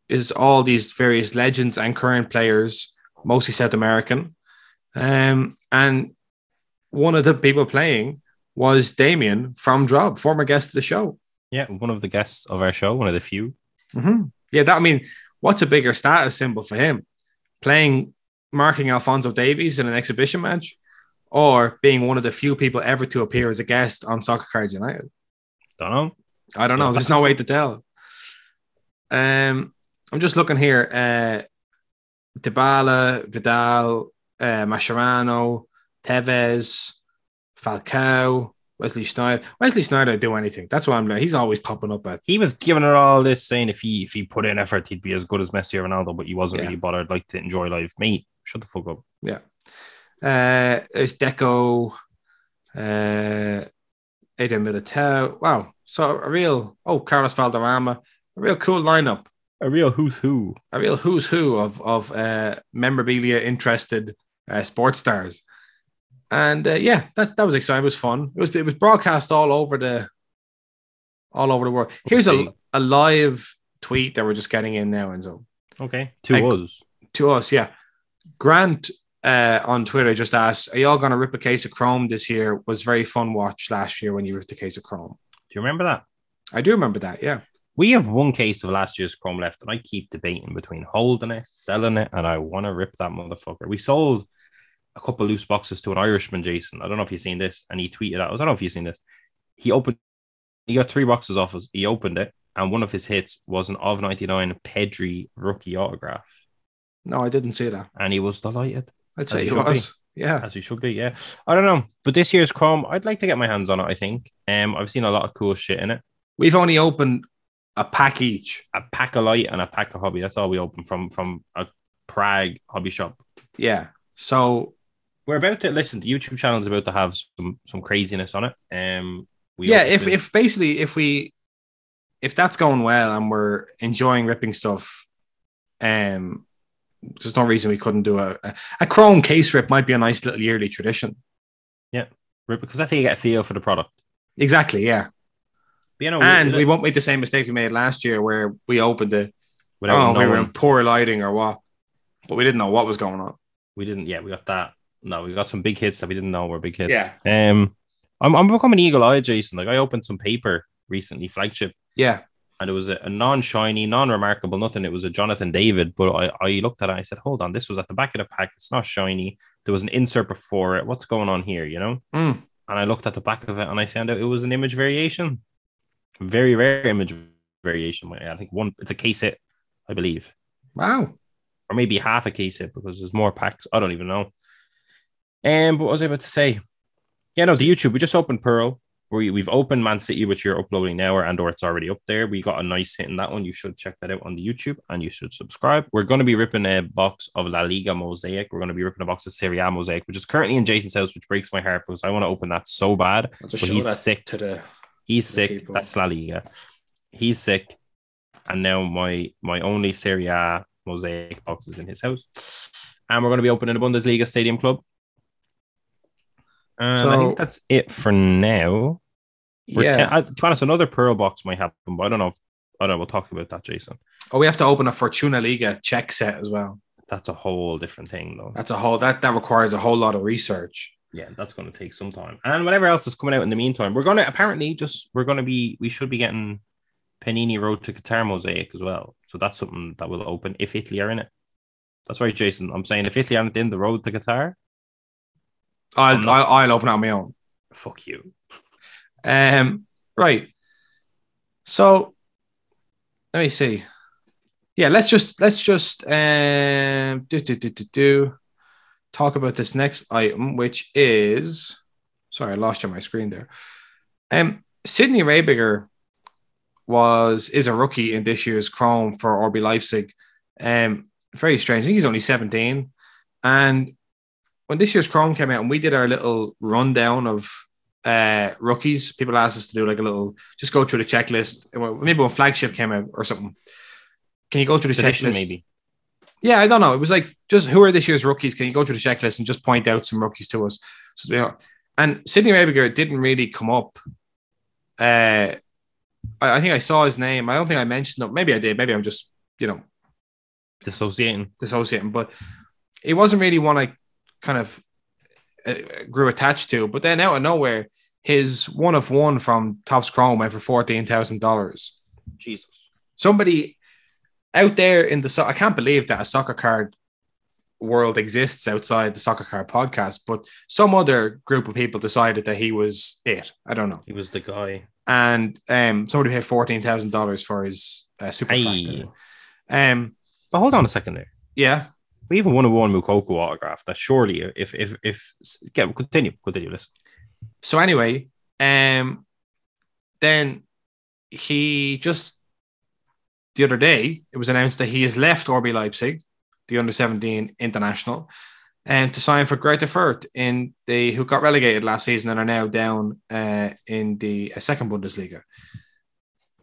is all these various legends and current players, mostly South American. Um, and one of the people playing was Damien from Drob, former guest of the show. Yeah, one of the guests of our show, one of the few. Mm-hmm. Yeah, that I mean, what's a bigger status symbol for him? Playing, marking Alphonso Davies in an exhibition match, or being one of the few people ever to appear as a guest on Soccer Cards United? Don't know. I don't know. There's no way to tell. Um, I'm just looking here. Uh, Dybala, Vidal, uh, Mascherano, Tevez, Falcao, Wesley Sneijder. Wesley would do anything. That's why I'm there. He's always popping up at. He was giving it all this, saying if he if he put in effort, he'd be as good as Messi or Ronaldo, but he wasn't Yeah. really bothered. Like to enjoy life. Mate, shut the fuck up. Yeah. Uh, there's Deco, Uh, Adrian Militao. Wow. So a real, oh, Carlos Valderrama. A real cool lineup. A real who's who. A real who's who of, of uh, memorabilia interested uh, sports stars. And uh, yeah, that's that was exciting. It was fun. It was it was broadcast all over the all over the world. Here's a, a live tweet that we're just getting in now, and so Okay. To Like- us. to us, yeah. Grant uh, on Twitter just asked, "Are y'all going to rip a case of Chrome this year?" Was very fun watch last year when you ripped a case of Chrome. Do you remember that? I do remember that. Yeah, We have one case of last year's Chrome left, and I keep debating between holding it, selling it, and I want to rip that motherfucker. We sold a couple loose boxes to an Irishman, Jason. I don't know if you've seen this, and he tweeted out. I don't know if you've seen this. He opened, he got three boxes off us. He opened it, and one of his hits was an of ninety nine Pedri rookie autograph, no, I didn't see that. and he was delighted, I'd say he was. Yeah, as he should be. Yeah, I don't know, but this year's Chrome, I'd like to get my hands on it. I think. Um, I've seen a lot of cool shit in it. we've only opened a pack each. a pack of light and a pack of hobby. That's all we open from from a Prague hobby shop. Yeah, so We're about to listen. The YouTube channel is about to have some some craziness on it. Um, we yeah, if if basically if we if that's going well and we're enjoying ripping stuff, um, there's no reason we couldn't do a a, a Chrome case rip. Might be a nice little yearly tradition. Yeah. Because that's how you get a feel for the product. Exactly. Yeah. You know, and we won't make the same mistake we made last year where we opened it. without oh, we were in poor lighting or what, but we didn't know what was going on. we didn't. Yeah, we got that. No, we got some big hits that we didn't know were big hits. Yeah. Um, I'm I'm becoming eagle eye, Jason. Like I opened some paper recently, flagship, Yeah, and it was a, a non-shiny, non-remarkable, nothing. It was a Jonathan David, but I, I looked at it. I said, "Hold on, this was at the back of the pack. It's not shiny. There was an insert before it. What's going on here?" You know. Mm. And I looked at the back of it, and I found out it was an image variation, very rare image variation. I think one. It's a case hit, I believe, wow. or maybe half a case hit because there's more packs. I don't even know. Um, but what was I about to say? Yeah, no, the YouTube. We just opened Pearl. We, we've opened Man City, which you're uploading now, or and or it's already up there. We got a nice hit in that one. You should check that out on the YouTube and you should subscribe. We're going to be ripping a box of La Liga Mosaic. We're going to be ripping a box of Serie A Mosaic, which is currently in Jason's house, which breaks my heart because I want to open that so bad. I'll just But show he's that sick. to the. He's sick. That's La Liga. He's sick. And now my my only Serie A Mosaic box is in his house. And we're going to be opening a Bundesliga Stadium Club. And I So- think that's it for now. We're Yeah. I- to be honest, another Pearl box might happen, but I don't know if I don't know. We'll talk about that, Jason. Oh, we have to open a Fortuna Liga Czech set as well. That's a whole different thing, though. That's a whole that that requires a whole lot of research. Yeah, that's going to take some time. And whatever else is coming out in the meantime, we're going to apparently just we're going to be we should be getting Panini Road to Qatar Mosaic as well. So that's something that will open if Italy are in it. That's right, Jason. I'm saying if Italy aren't in the road to Qatar, I'll not- I'll, I'll open it on my own. fuck you. Um, right. So let me see. Yeah, let's just let's just um do, do, do, do, do, talk about this next item, which is sorry, I lost you on my screen there. Um Sidney Raebiger was is a rookie in this year's Chrome for RB Leipzig. Um, very strange. I think he's only 17. And when this year's Chrome came out and we did our little rundown of uh rookies, people asked us to do like a little just go through the checklist. Maybe when flagship came out or something. Can you go through the Tradition, checklist? maybe. Yeah, I don't know. It was like just who are this year's rookies? Can you go through the checklist and just point out some rookies to us? So, you know, and Sidney Raebiger didn't really come up. Uh, I, I think I saw his name. I don't think I mentioned it. Maybe I did. Maybe I'm just you know Dissociating. dissociating, but it wasn't really one I kind of uh, grew attached to. But then out of nowhere, his one of one from Topps Chrome went for fourteen thousand dollars. Jesus. Somebody out there in the so- I can't believe that a soccer card world exists outside the soccer card podcast, but some other group of people decided that he was it. I don't know, He was the guy. and um, somebody paid fourteen thousand dollars for his uh, super Hey. Um, But hold on a second there. yeah, We even won a one Moukoko autograph. That surely, if if if yeah, continue, continue. this. so anyway, um, then he just the other day it was announced that he has left RB Leipzig, the under seventeen international. and to sign for Greuther Fürth in the who got relegated last season and are now down uh, in the uh, second Bundesliga.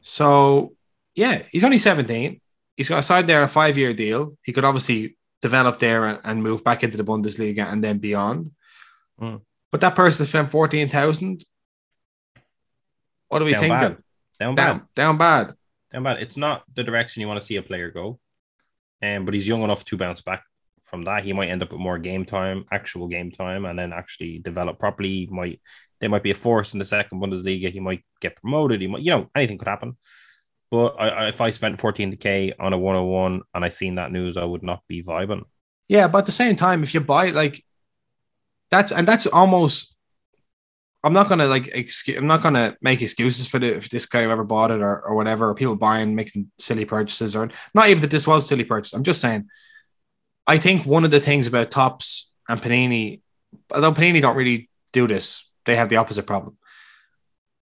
So yeah, he's only 17. He's got a side there a five year deal. He could obviously develop there and, and move back into the Bundesliga and then beyond. Mm. But that person spent 14,000. What do we Down think? bad. Down bad. Down, down bad. Down bad. It's not the direction you want to see a player go. Um, but he's young enough to bounce back from that. He might end up with more game time, actual game time, and then actually develop properly. He might they might be a force in the second Bundesliga. He might get promoted. He might, you know, anything could happen. But I, I, if I spent 14k on a 101 and I seen that news, I would not be vibing. Yeah, but at the same time, if you buy like that's and that's almost I'm not gonna like excuse, I'm not gonna make excuses for the if this guy who ever bought it or, or whatever, or people buying making silly purchases, or not even that this was silly purchase. I'm just saying, I think one of the things about Topps and Panini, although Panini don't really do this, they have the opposite problem.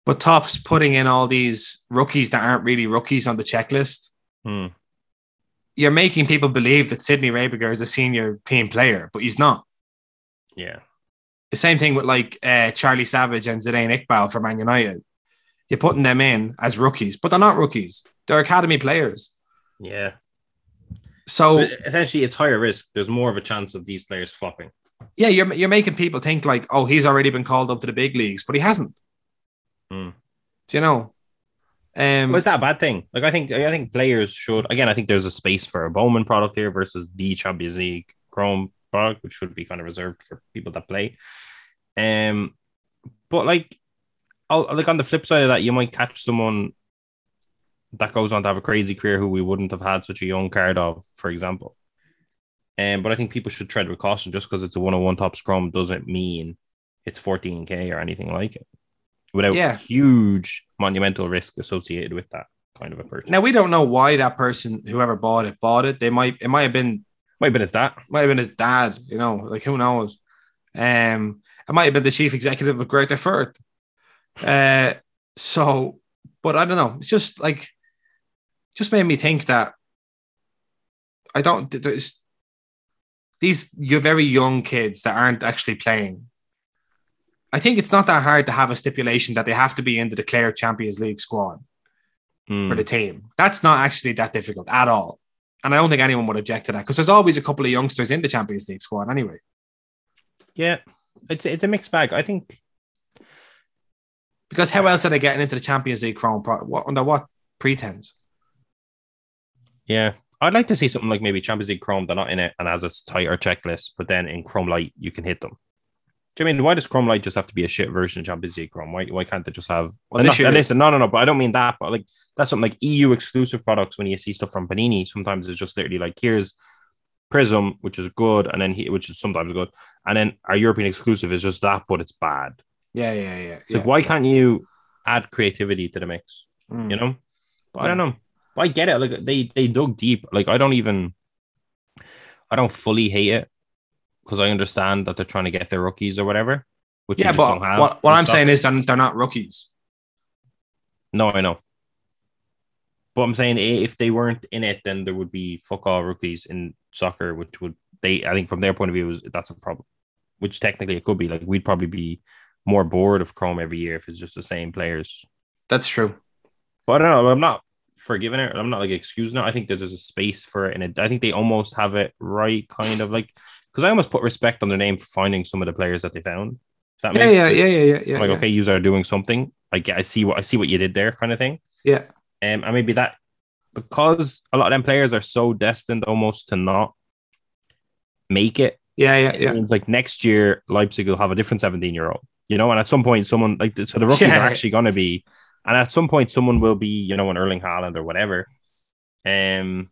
But Topps putting in all these rookies that aren't really rookies on the checklist, Hmm. you're making people believe that Sidney Raebiger is a senior team player, but he's not. Yeah. The same thing with like uh, Charlie Savage and Zidane Iqbal for Man United. You're putting them in as rookies, but they're not rookies. They're academy players. Yeah. So But essentially, it's higher risk. There's more of a chance of these players flopping. yeah, you're you're making people think like, oh, he's already been called up to the big leagues, but he hasn't. Hmm. Do you know? Um, Well, is that a bad thing? Like, I think I think players should again. I think there's a space for a Bowman product here versus the Champions League Chrome product, which should be kind of reserved for people that play. Um, but like, I'll, like on the flip side of that, you might catch someone that goes on to have a crazy career who we wouldn't have had such a young card of, for example. Um, but I think people should tread with caution. Just because it's a one-on-one Topps Chrome doesn't mean it's 14k or anything like it. Without Yeah. huge monumental risk associated with that kind of a purchase. now we don't know why that person, whoever bought it, bought it. They might it might have been Might have been as that. might have been his dad. You know, like who knows? Um, it might have been the chief executive of Greuther Fürth. Uh, so, but I don't know. It's just like, just made me think that I don't. There's these you're very young kids that aren't actually playing. I think it's not that hard to have a stipulation that they have to be in the declared Champions League squad Hmm. for the team. That's not actually that difficult at all. And I don't think anyone would object to that because there's always a couple of youngsters in the Champions League squad anyway. Yeah, it's it's a mixed bag. I think Because how else are they getting into the Champions League crown? Pro- what, under what pretense? Yeah. I'd like to see something like maybe Champions League Chrome, they're not in it and as a tighter checklist, but then in Chrome Light, you can hit them. Do you mean why does Chrome Light just have to be a shit version of Champions League Chrome? Why, why can't they just have Well, and not- year- and listen, no, no, no, but I don't mean that, but like that's something like EU exclusive products when you see stuff from Panini, sometimes it's just literally like here's Prizm, which is good, and then he, which is sometimes good, and then our European exclusive is just that, but it's bad. Yeah, yeah, yeah. Yeah. like why can't you add creativity to the mix? Mm. you know. But I don't know. But I get it. Like they they dug deep. Like I don't even, I don't fully hate it because I understand that they're trying to get their rookies or whatever. Which yeah, but don't have what, what I'm saying is they're, they're not rookies. no, I know. But I'm saying if they weren't in it, then there would be fuck all rookies in soccer, which would they? I think from their point of view, is that's a problem. Which technically it could be. Like we'd probably be more bored of Chrome every year if it's just the same players. That's true. But I don't know. I'm not forgiving it. I'm not like excusing it. I think that there's a space for it, and it, I think they almost have it right, kind of like because I almost put respect on their name for finding some of the players that they found. That Yeah, makes yeah, yeah, yeah, yeah. yeah I'm like, yeah. okay, you are doing something. I get, I see what I see what you did there, kind of thing. Yeah. Um, and maybe that because a lot of them players are so destined almost to not make it. Yeah, yeah, yeah. means like next year Leipzig will have a different 17 year old, you know, and at some point someone like so the rookies Yeah. are actually going to be, and at some point someone will be, you know, an Erling Haaland or whatever. Um,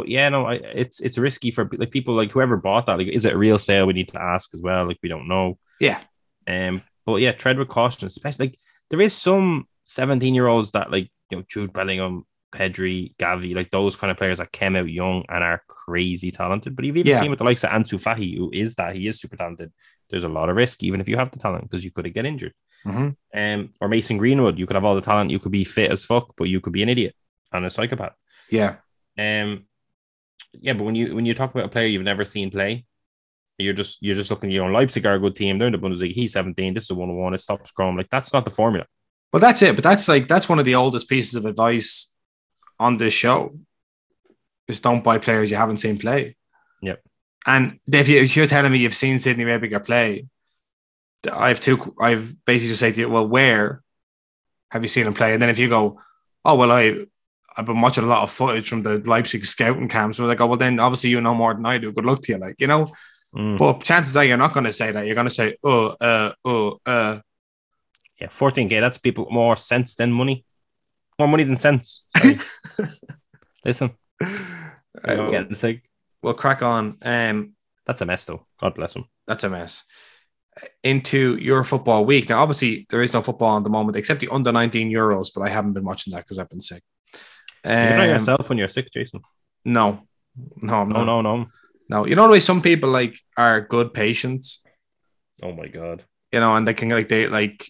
but yeah, no, I, it's it's risky for like people like whoever bought that. Like, is it a real sale? We need to ask as well. Like, we don't know. Yeah. Um, but yeah, tread with caution, especially like there is some 17 year olds that like you know Jude Bellingham, Pedri, Gavi, like those kind of players that came out young and are crazy talented. But you've even Yeah. seen with the likes of Ansu Fati, who is that he is super talented. There's a lot of risk, even if you have the talent, because you could get injured. Mhm. Um, or Mason Greenwood, you could have all the talent, you could be fit as fuck, but you could be an idiot and a psychopath. Yeah. Um, yeah, but when you when you talk about a player you've never seen play, you're just you're just looking. You know, Leipzig are a good team. They're in the Bundesliga. He's 17. This is a one on one. It's Topps Chrome. Like that's not the formula. Well, that's it. But that's like that's one of the oldest pieces of advice on this show. Is don't buy players you haven't seen play. Yep. And if, you, if you're telling me you've seen Sidney Raebiger play, I have two. I've basically just said to you, well, where have you seen him play? And then if you go, oh well, I I've been watching a lot of footage from the Leipzig scouting camps. Where they go, well, then obviously you know more than I do. Good luck to you, like you know. Mm. But chances are you're not going to say that. You're going to say, oh, uh, oh, uh. Yeah, 14k. That's people more sense than money. More money than sense. Listen, Uh, I'm getting sick. we'll crack on. Um, That's a mess, though. God bless him. that's a mess. Into your football week. Now, obviously, there is no football at the moment except the under 19 Euros, but I haven't been watching that because I've been sick. You're not Um, yourself when you're sick, Jason. No, no, I'm No, not. no, no. no. You know the way some people like are good patients, Oh my god. you know, and they can like they like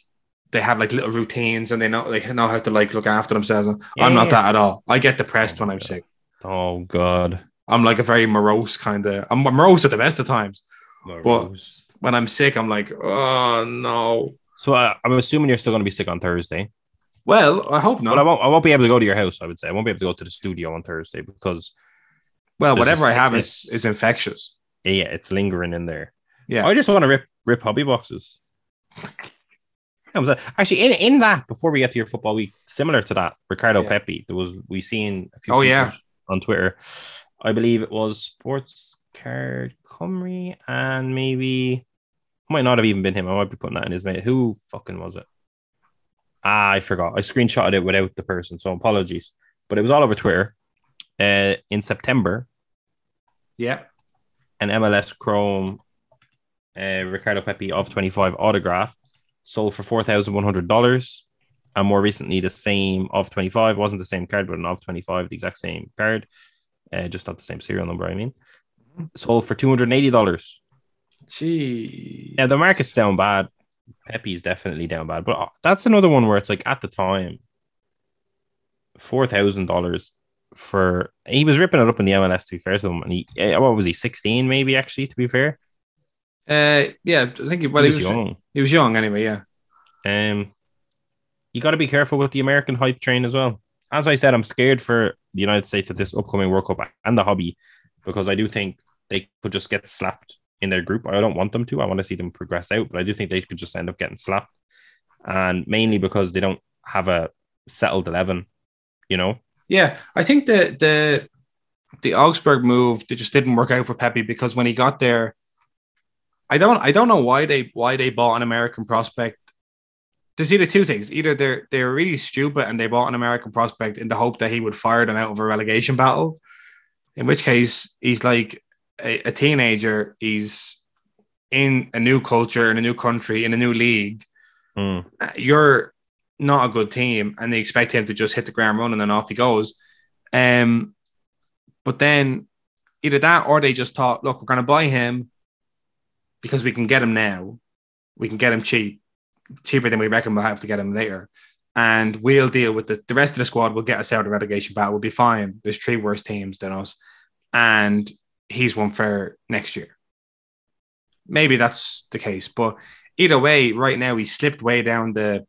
they have like little routines and they know they know how to like look after themselves. I'm not that at all. I get depressed Oh when I'm God. sick. Oh god. I'm like a very morose kind of. I'm morose at the best of times. Morose. When I'm sick, I'm like, oh no. So uh, I'm assuming you're still going to be sick on Thursday, Well, I hope not. but I won't. I won't be able to go to your house. I would say I won't be able to go to the studio on Thursday because well, whatever I have is is infectious. yeah, it's lingering in there. Yeah. I just want to rip rip hobby boxes. Actually, in, in that, before we get to your football week, similar to that, Ricardo Yeah. Pepe, there was we seen a few Oh, yeah. on Twitter. I believe it was Sports Card Cymru and maybe might not have even been him. I might be putting that in his mate. Who fucking was it? Ah, I forgot. I screenshotted it without the person, so apologies. But it was all over Twitter. Uh, in September, Yeah. an MLS Chrome uh, Ricardo Pepe of 25 autograph sold for $4,100. And more recently, the same of 25 wasn't the same card, but an of 25, the exact same card, uh, just not the same serial number, I mean, sold for $280. Gee. Yeah, the market's down bad. Pepe's definitely down bad, but uh, that's another one where it's like at the time, $4,000 for he was ripping it up in the MLS to be fair to him. And he, eh, what was he, 16 maybe actually, to be fair? Uh, yeah, I think he, well, he he was was young. He was young anyway. Yeah. Um, you got to be careful with the American hype train as well. As I said, I'm scared for the United States at this upcoming World Cup and the hobby because I do think they could just get slapped in their group. I don't want them to. I want to see them progress out, but I do think they could just end up getting slapped, and mainly because they don't have a settled eleven. You know, Yeah, I think the the the Augsburg move they just didn't work out for Pepe because when he got there, I don't I don't know why they why they bought an American prospect. There's either two things: either they're they're really stupid and they bought an American prospect in the hope that he would fire them out of a relegation battle, in which case he's like a, a teenager. He's in a new culture in a new country in a new league. Mm. You're not a good team, and they expect him to just hit the ground running and off he goes. Um, but then either that or they just thought, look, we're going to buy him because we can get him now. We can get him cheap, cheaper than we reckon we'll have to get him later. And we'll deal with the, the rest of the squad. Will get us out of relegation battle. We'll be fine. There's three worse teams than us. And he's one for next year. Maybe that's the case. But either way, right now, he slipped way down the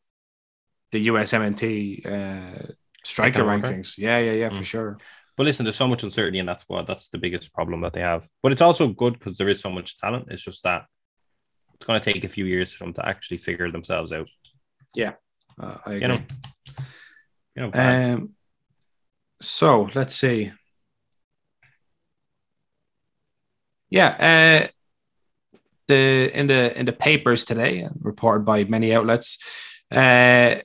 the USMNT uh, striker rankings. Yeah, yeah, yeah, for Mm. sure. but listen, there's so much uncertainty, and that's what that's the biggest problem that they have. But it's also good because there is so much talent. It's just that it's going to take a few years for them to actually figure themselves out. Uh, I agree. You know, you know. Um, so let's see. Yeah, uh, the in the in the papers today, reported by many outlets, uh,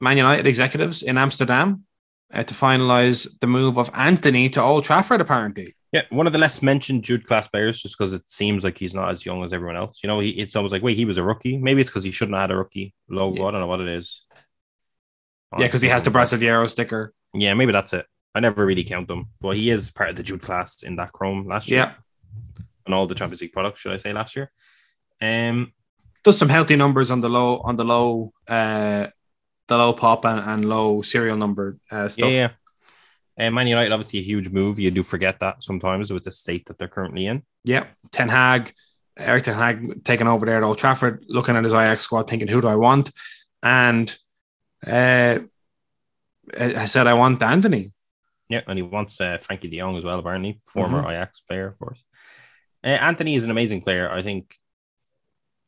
Man United executives in Amsterdam uh, to finalize the move of Antony to Old Trafford. Apparently, Yeah, one of the less mentioned Jude class players, just because it seems like he's not as young as everyone else. You know, he, it's almost like, wait, he was a rookie. Maybe it's because he shouldn't have had a rookie logo. Yeah. I don't know what it is. yeah, because he has the Brasileiro sticker. Yeah, maybe that's it. I never really count them, but he is part of the Jude class in that Chrome last year. Yeah, and all the Champions League products, should I say, last year. Um, does some healthy numbers on the low on the low uh the low pop and, and low serial number uh, yeah, stuff. yeah. And Man United, obviously, a huge move. You do forget that sometimes with the state that they're currently in. Yeah, Ten Hag, Eric Ten Hag taking over there at Old Trafford, looking at his Ajax squad, thinking, "Who do I want?" And uh, I said, "I want Antony. Yeah, and he wants uh, Frenkie De Jong as well, apparently, former Mhm. Ajax player, of course. Uh, Antony is an amazing player. I think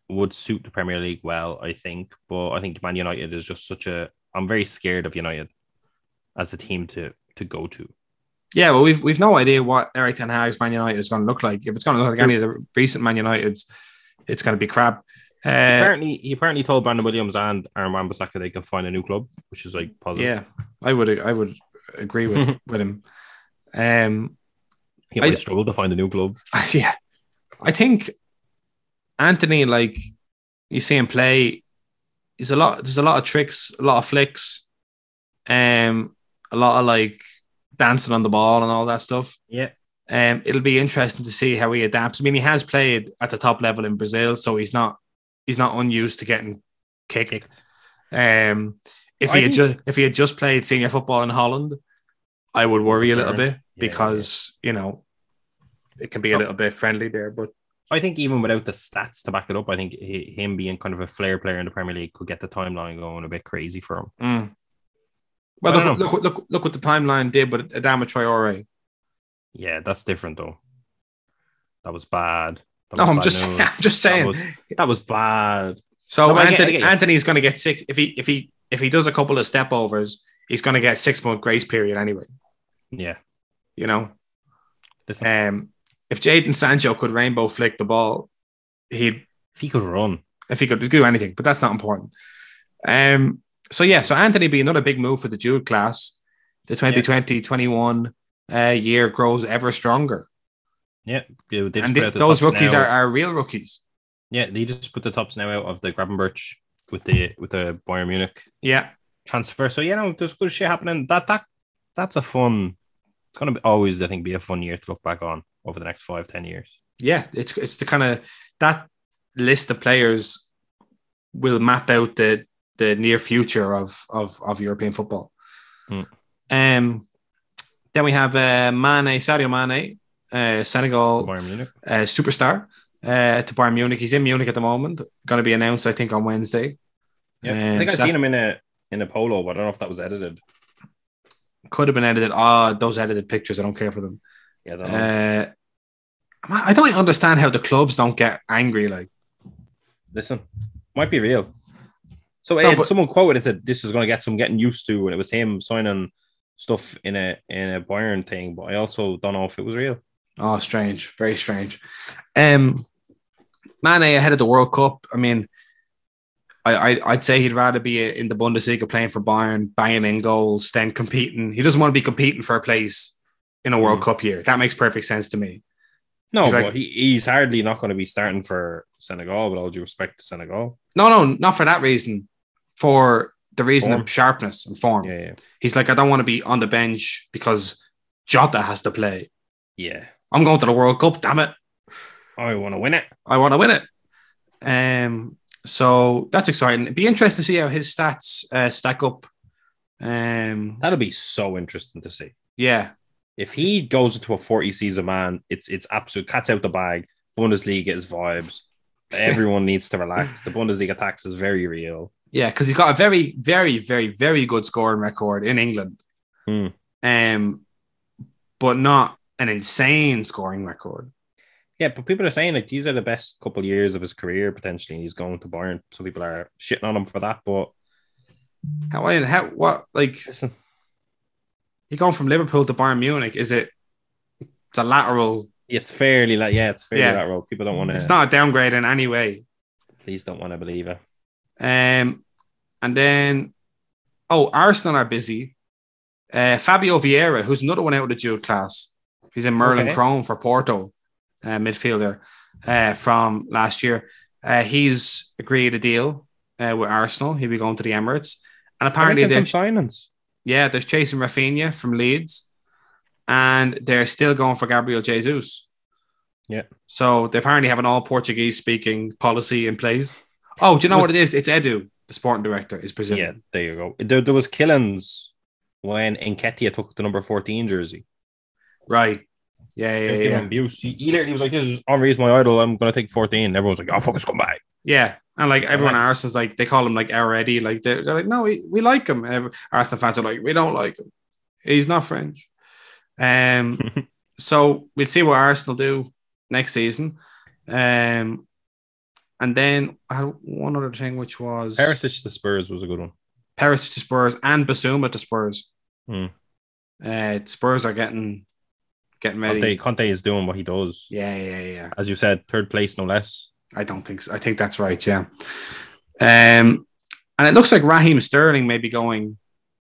would suit the Premier League well. I think, but I think Man United is just such a. I'm very scared of United as a team to to go to. Yeah, well, we've we've no idea what Eric Ten Hag's Man United is going to look like. If it's going to look like any of the recent Man Uniteds, it's going to be crap. Uh, apparently, he apparently told Brandon Williams and Aaron Wan-Bissaka they can find a new club, which is like positive. yeah, I would I would agree with with him. Um, he I- might struggle to find a new club. yeah, I think Antony, like you see him play, is a lot. There's a lot of tricks, a lot of flicks, um, a lot of like dancing on the ball and all that stuff. Yeah, Um, it'll be interesting to see how he adapts. I mean, he has played at the top level in Brazil, so he's not he's not unused to getting kicked. Um, if I he had just if he had just played senior football in Holland, I would worry a little bit Yeah, because you know it can be a Oh. little bit friendly there. But I think even without the stats to back it up, I think he, him being kind of a flair player in the Premier League could get the timeline going a bit crazy for him. Mm. Well, look, look, what- look, look what the timeline did with Adama Traore. Yeah, that's different though. That was bad. That No, I'm bad just, news. I'm just That saying. was, that was bad. so No, I get- I get. Antony's going to get six if he if he if he does a couple of step overs, he's going to get six month grace period anyway. Yeah. You know, Listen, um, if Jadon Sancho could rainbow flick the ball, he'd if he could run, if he could do anything, but that's not important. Um, so yeah, so Antony be another big move for the Jude class. The 2020-21 uh, year grows ever stronger. yeah, and put th- out the those rookies now. are, are real rookies. yeah, they just put the Topps now out of the Gravenberch with the with the Bayern Munich Yeah. transfer. So yeah, no, there's good shit happening. That that that's a fun. It's gonna be always, I think, be a fun year to look back on over the next five, ten years. Yeah, it's it's the kind of that list of players will map out the the near future of of, of European football. Hmm. Um, then we have uh, Mane, Sadio Mane, uh, Senegal uh, superstar uh, to Bayern Munich. He's in Munich at the moment. Going to be announced, I think, on Wednesday. Yeah, Um, I think I've so seen him in a in a polo, but I don't know if that was edited. Could have been edited. Ah, those edited pictures. I don't care for them. Yeah, I don't know. Uh, I don't understand how the clubs don't get angry. Like, listen, might be real. So No, but- someone quoted it said this is going to get some getting used to, and it was him signing stuff in a in a Bayern thing. But I also don't know if it was real. Oh, strange, very strange. Um, Mane ahead of the World Cup. I mean, I, I I'd say he'd rather be in the Bundesliga playing for Bayern, banging in goals, than competing. He doesn't want to be competing for a place in a World Mm. Cup year. That makes perfect sense to me. No, He's but like- he, he's hardly not going to be starting for Senegal. With all due respect to Senegal, No, no, not for that reason. For the reason Form. of sharpness and form. yeah, yeah, He's like, I don't want to be on the bench because Jota has to play. yeah. I'm going to the World Cup. Damn it. I want to win it. I want to win it. Um, so that's exciting. It'd be interesting to see how his stats uh, stack up. Um, That'll be so interesting to see. yeah, If he goes into a 40 season man, it's it's absolute cats out the bag. Bundesliga is vibes. Everyone needs to relax. The Bundesliga tax is very real. yeah, because he's got a very, very, very, very good scoring record in England. Hmm. Um, but not an insane scoring record. Yeah, but people are saying like these are the best couple of years of his career potentially, and he's going to Bayern. Some people are shitting on him for that, but How? I how? What? Like listen, you going from Liverpool to Bayern Munich? Is it? It's a lateral. it's fairly like yeah, it's fairly Yeah. that role. People don't want to. It's not a downgrade in any way. Please don't want to believe it. Um, and then, oh, Arsenal are busy. Uh, Fabio Vieira, who's another one out of the Jude class. He's in Merlin Okay. Chrome for Porto, uh, midfielder uh, from last year. Uh, he's agreed a deal uh, with Arsenal. He'll be going to the Emirates. And apparently, they're, some signings. Yeah, they're chasing Raphinha from Leeds. And they're still going for Gabriel Jesus. Yeah. So they apparently have an all Portuguese speaking policy in place. Oh, do you know Was- what it is? It's Edu, the sporting director, is Brazilian. Yeah, there you go. There, there was killings when Nketiah took the number 14 jersey. Right. Yeah, yeah, yeah. abuse. He, he literally was like, This is Henry's my idol. I'm going to take 14. Everyone's like, Oh, fuck, it's come back. Yeah. And like everyone at Right. Arsenal's like, they call him like already. Like they're, they're like, no, we, we like him. And Arsenal fans are like, we don't like him. He's not French. Um, so we'll see what Arsenal do next season. Um, and then I had one other thing, which was Perisic to Spurs was a good one. Perisic to Spurs and Bissouma to Spurs. Hmm. Uh, Spurs are getting getting ready. Conte, Conte is doing what he does. Yeah, yeah, yeah. As you said, third place, no less. I don't think so. I think that's right. Yeah. Um, and it looks like Raheem Sterling may be going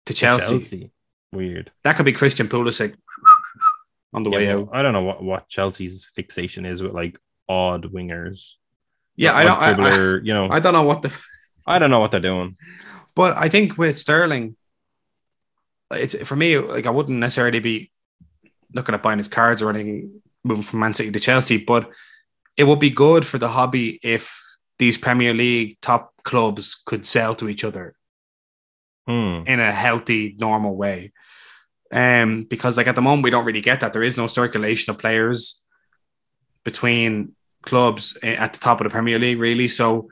to Chelsea. Weird. That could be Christian Pulisic on the way Yeah, out. I don't know what, what Chelsea's fixation is with like odd wingers. Yeah, I don't. I, I, you know, I don't know what the. I don't know what they're doing. But I think with Sterling, it's for me. Like I wouldn't necessarily be looking at buying his cards or anything, moving from Man City to Chelsea. But it would be good for the hobby if these Premier League top clubs could sell to each other Hmm. in a healthy, normal way. Um, because like at the moment we don't really get that. There is no circulation of players between clubs at the top of the Premier League, really. So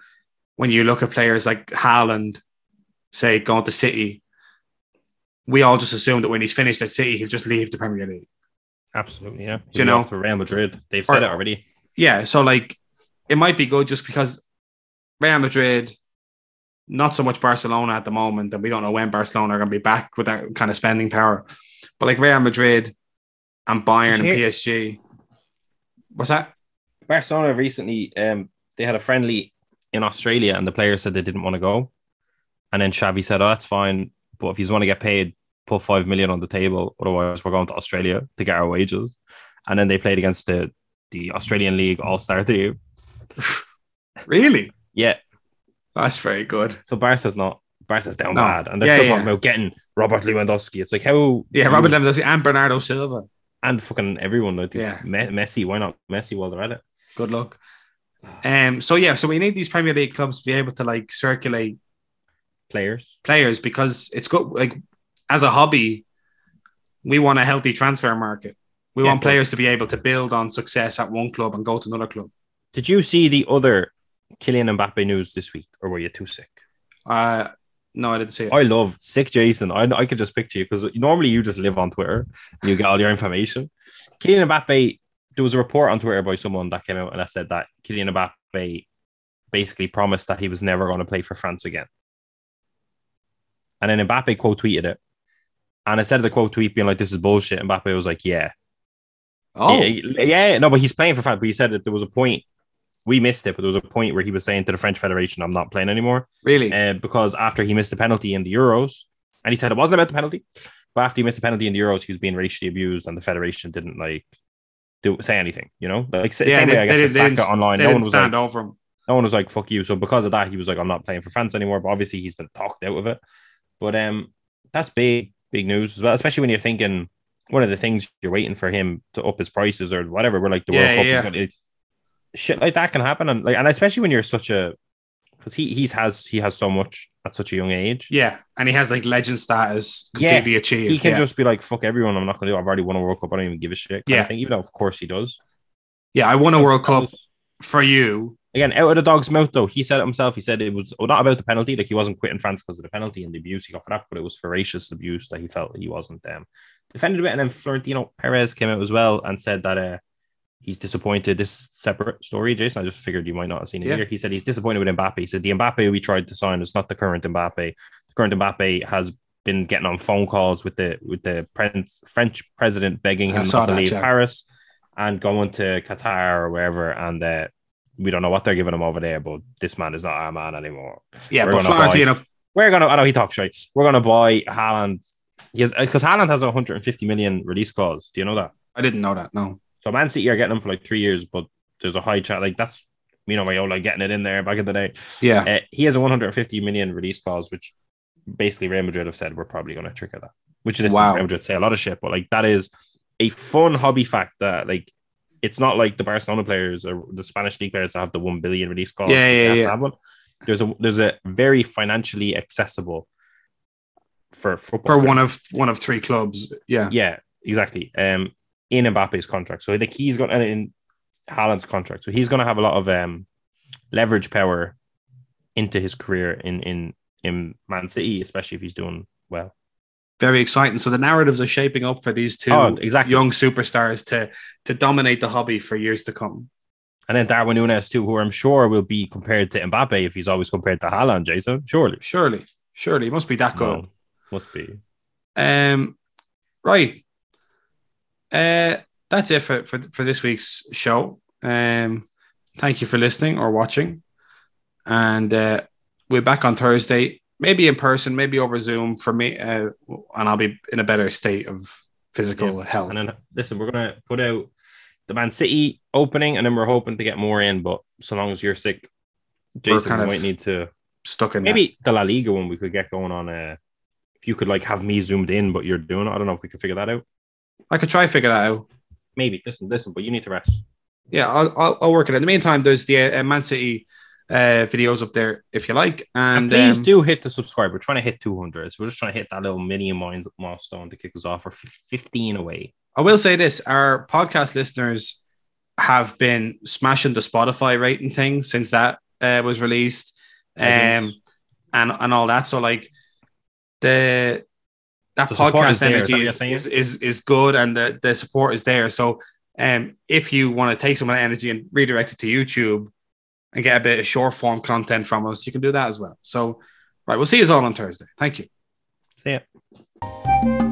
when you look at players like Haaland, say going to City, we all just assume that when he's finished at City, he'll just leave the Premier League. Absolutely, yeah. You He'll know? to Real Madrid. They've Or- said it already. Yeah, so like it might be good just because Real Madrid, not so much Barcelona at the moment, and we don't know when Barcelona are going to be back with that kind of spending power. But like Real Madrid and Bayern and PSG. What's that? Barcelona recently, um, they had a friendly in Australia, and the players said they didn't want to go. And then Xavi said, "Oh, that's fine, but if you want to get paid, put five million on the table. Otherwise, we're going to Australia to get our wages." And then they played against the the Australian League All Star team. Really? Yeah, That's very good. so Barca's not Barca's down No. bad, and they're Yeah, still yeah. talking about getting Robert Lewandowski. It's like how Yeah, Robert Lewandowski and Bernardo Silva. and fucking everyone like Yeah. Me- Messi. Why not Messi while they're at it? Good luck. Um. So yeah, so we need these Premier League clubs to be able to like circulate Players. players because it's good. Like as a hobby, we want a healthy transfer market. We Yeah, want players to be able to build on success at one club and go to another club. Did you see the other Kylian Mbappe news this week, or were you too sick? Uh no, I didn't see it. I love sick Jason. I, I could just picture you because normally you just live on Twitter and you get all your information. Kylian Mbappe, there was a report on Twitter by someone that came out and that said that Kylian Mbappe basically promised that he was never going to play for France again. And then Mbappe quote tweeted it. And instead of the quote tweet being like, this is bullshit, Mbappe was like, yeah. Oh, Yeah, yeah, no, but he's playing for France. But he said that there was a point, we missed it, but there was a point where he was saying to the French Federation, I'm not playing anymore really? uh, because after he missed the penalty in the Euros, and he said it wasn't about the penalty, but after he missed the penalty in the Euros, he was being racially abused, and the federation didn't like do say anything. You know, like yeah, same they, way I guess they, they online, they no one was stand like, over him. no one was like, "Fuck you." So because of that, he was like, "I'm not playing for France anymore." But obviously, he's been talked out of it. But um, that's big, big news as well, especially when you're thinking one of the things you're waiting for him to up his prices or whatever. We're like the Yeah, World Cup yeah, is going to shit like that can happen, and like, and especially when you're such a because he he's has he has so much at such a young age. Yeah, and he has like legend status Yeah, achieved. He can yeah. just be like, "Fuck everyone! I'm not going to do. it. I've already won a World Cup. I don't even give a shit." Yeah. thing, even though of course he does. yeah. I won a World Cup was- for you. again, out of the dog's mouth, though, he said it himself. He said it was well, not about the penalty, like he wasn't quitting France because of the penalty and the abuse he got for that, but it was ferocious abuse that he felt he wasn't um, defended a bit. And then Florentino Perez came out as well and said that uh, he's disappointed. This separate story, Jason. I just figured you might not have seen it Yeah. either. He said he's disappointed with Mbappe. He said the Mbappe we tried to sign is not the current Mbappe. The current Mbappe has been getting on phone calls with the with the French French president begging him not to leave. Paris and going to Qatar or wherever and uh, we don't know what they're giving him over there, but this man is not our man anymore. Yeah, We're but buy- Florentino. We're gonna. I know he talks right. We're gonna buy Haaland. Yes, because Haaland has a 150 million release clause. Do you know that? I didn't know that. No. So Man City are getting him for like three years, but there's a high chat. Like that's you know like getting it in there back in the day. Yeah. Uh, he has a 150 million release clause, which basically Real Madrid have said we're probably going to trigger that. Which is Wow. Real Madrid say a lot of shit, but like that is a fun hobby fact that like it's not like the Barcelona players or the Spanish league players that have the one billion release clause. Yeah, yeah, yeah. have one. There's a there's a very financially accessible for football. for players. one of one of three clubs. Yeah, Yeah, exactly. Um, in Mbappe's contract, so like he's got and in Haaland's contract, so he's going to have a lot of um leverage power into his career in in in Man City, especially if he's doing well. very exciting. So the narratives are shaping up for these two Oh, exactly. young superstars to to dominate the hobby for years to come. And then Darwin Núñez too, who I'm sure will be compared to Mbappe if he's always compared to Haaland. Jason, surely. Surely, surely, it must be that good. No, must be. Um, right. Uh, that's it for, for for this week's show. Um, thank you for listening or watching, and uh, we're back on Thursday, maybe in person, maybe over Zoom for me, uh, and I'll be in a better state of physical health. And then listen, we're gonna put out the Man City opening, and then we're hoping to get more in. But so long as you're sick, Jason, kind we of might need to Stuck in maybe the La Liga one we could get going on. Uh, if you could like have me zoomed in, but you're doing it. I don't know if we could figure that out. I could try figure that out. Maybe listen, listen, but you need to rest. Yeah, I'll, I'll, I'll work it. In the meantime, there's the uh, Man City uh, videos up there if you like, And and, please um, do hit the subscribe. We're trying to hit 200. So we're just trying to hit that little million mile- milestone to kick us off. We're 15 away. I will say this: our podcast listeners have been smashing the Spotify rating thing since that uh, was released, um, and and all that. So like the that The podcast there, energy what is, is is is good, and the, the support is there. So um, if you want to take some of that energy and redirect it to YouTube and get a bit of short form content from us, you can do that as well. So right, we'll see you all on Thursday. Thank you. See ya.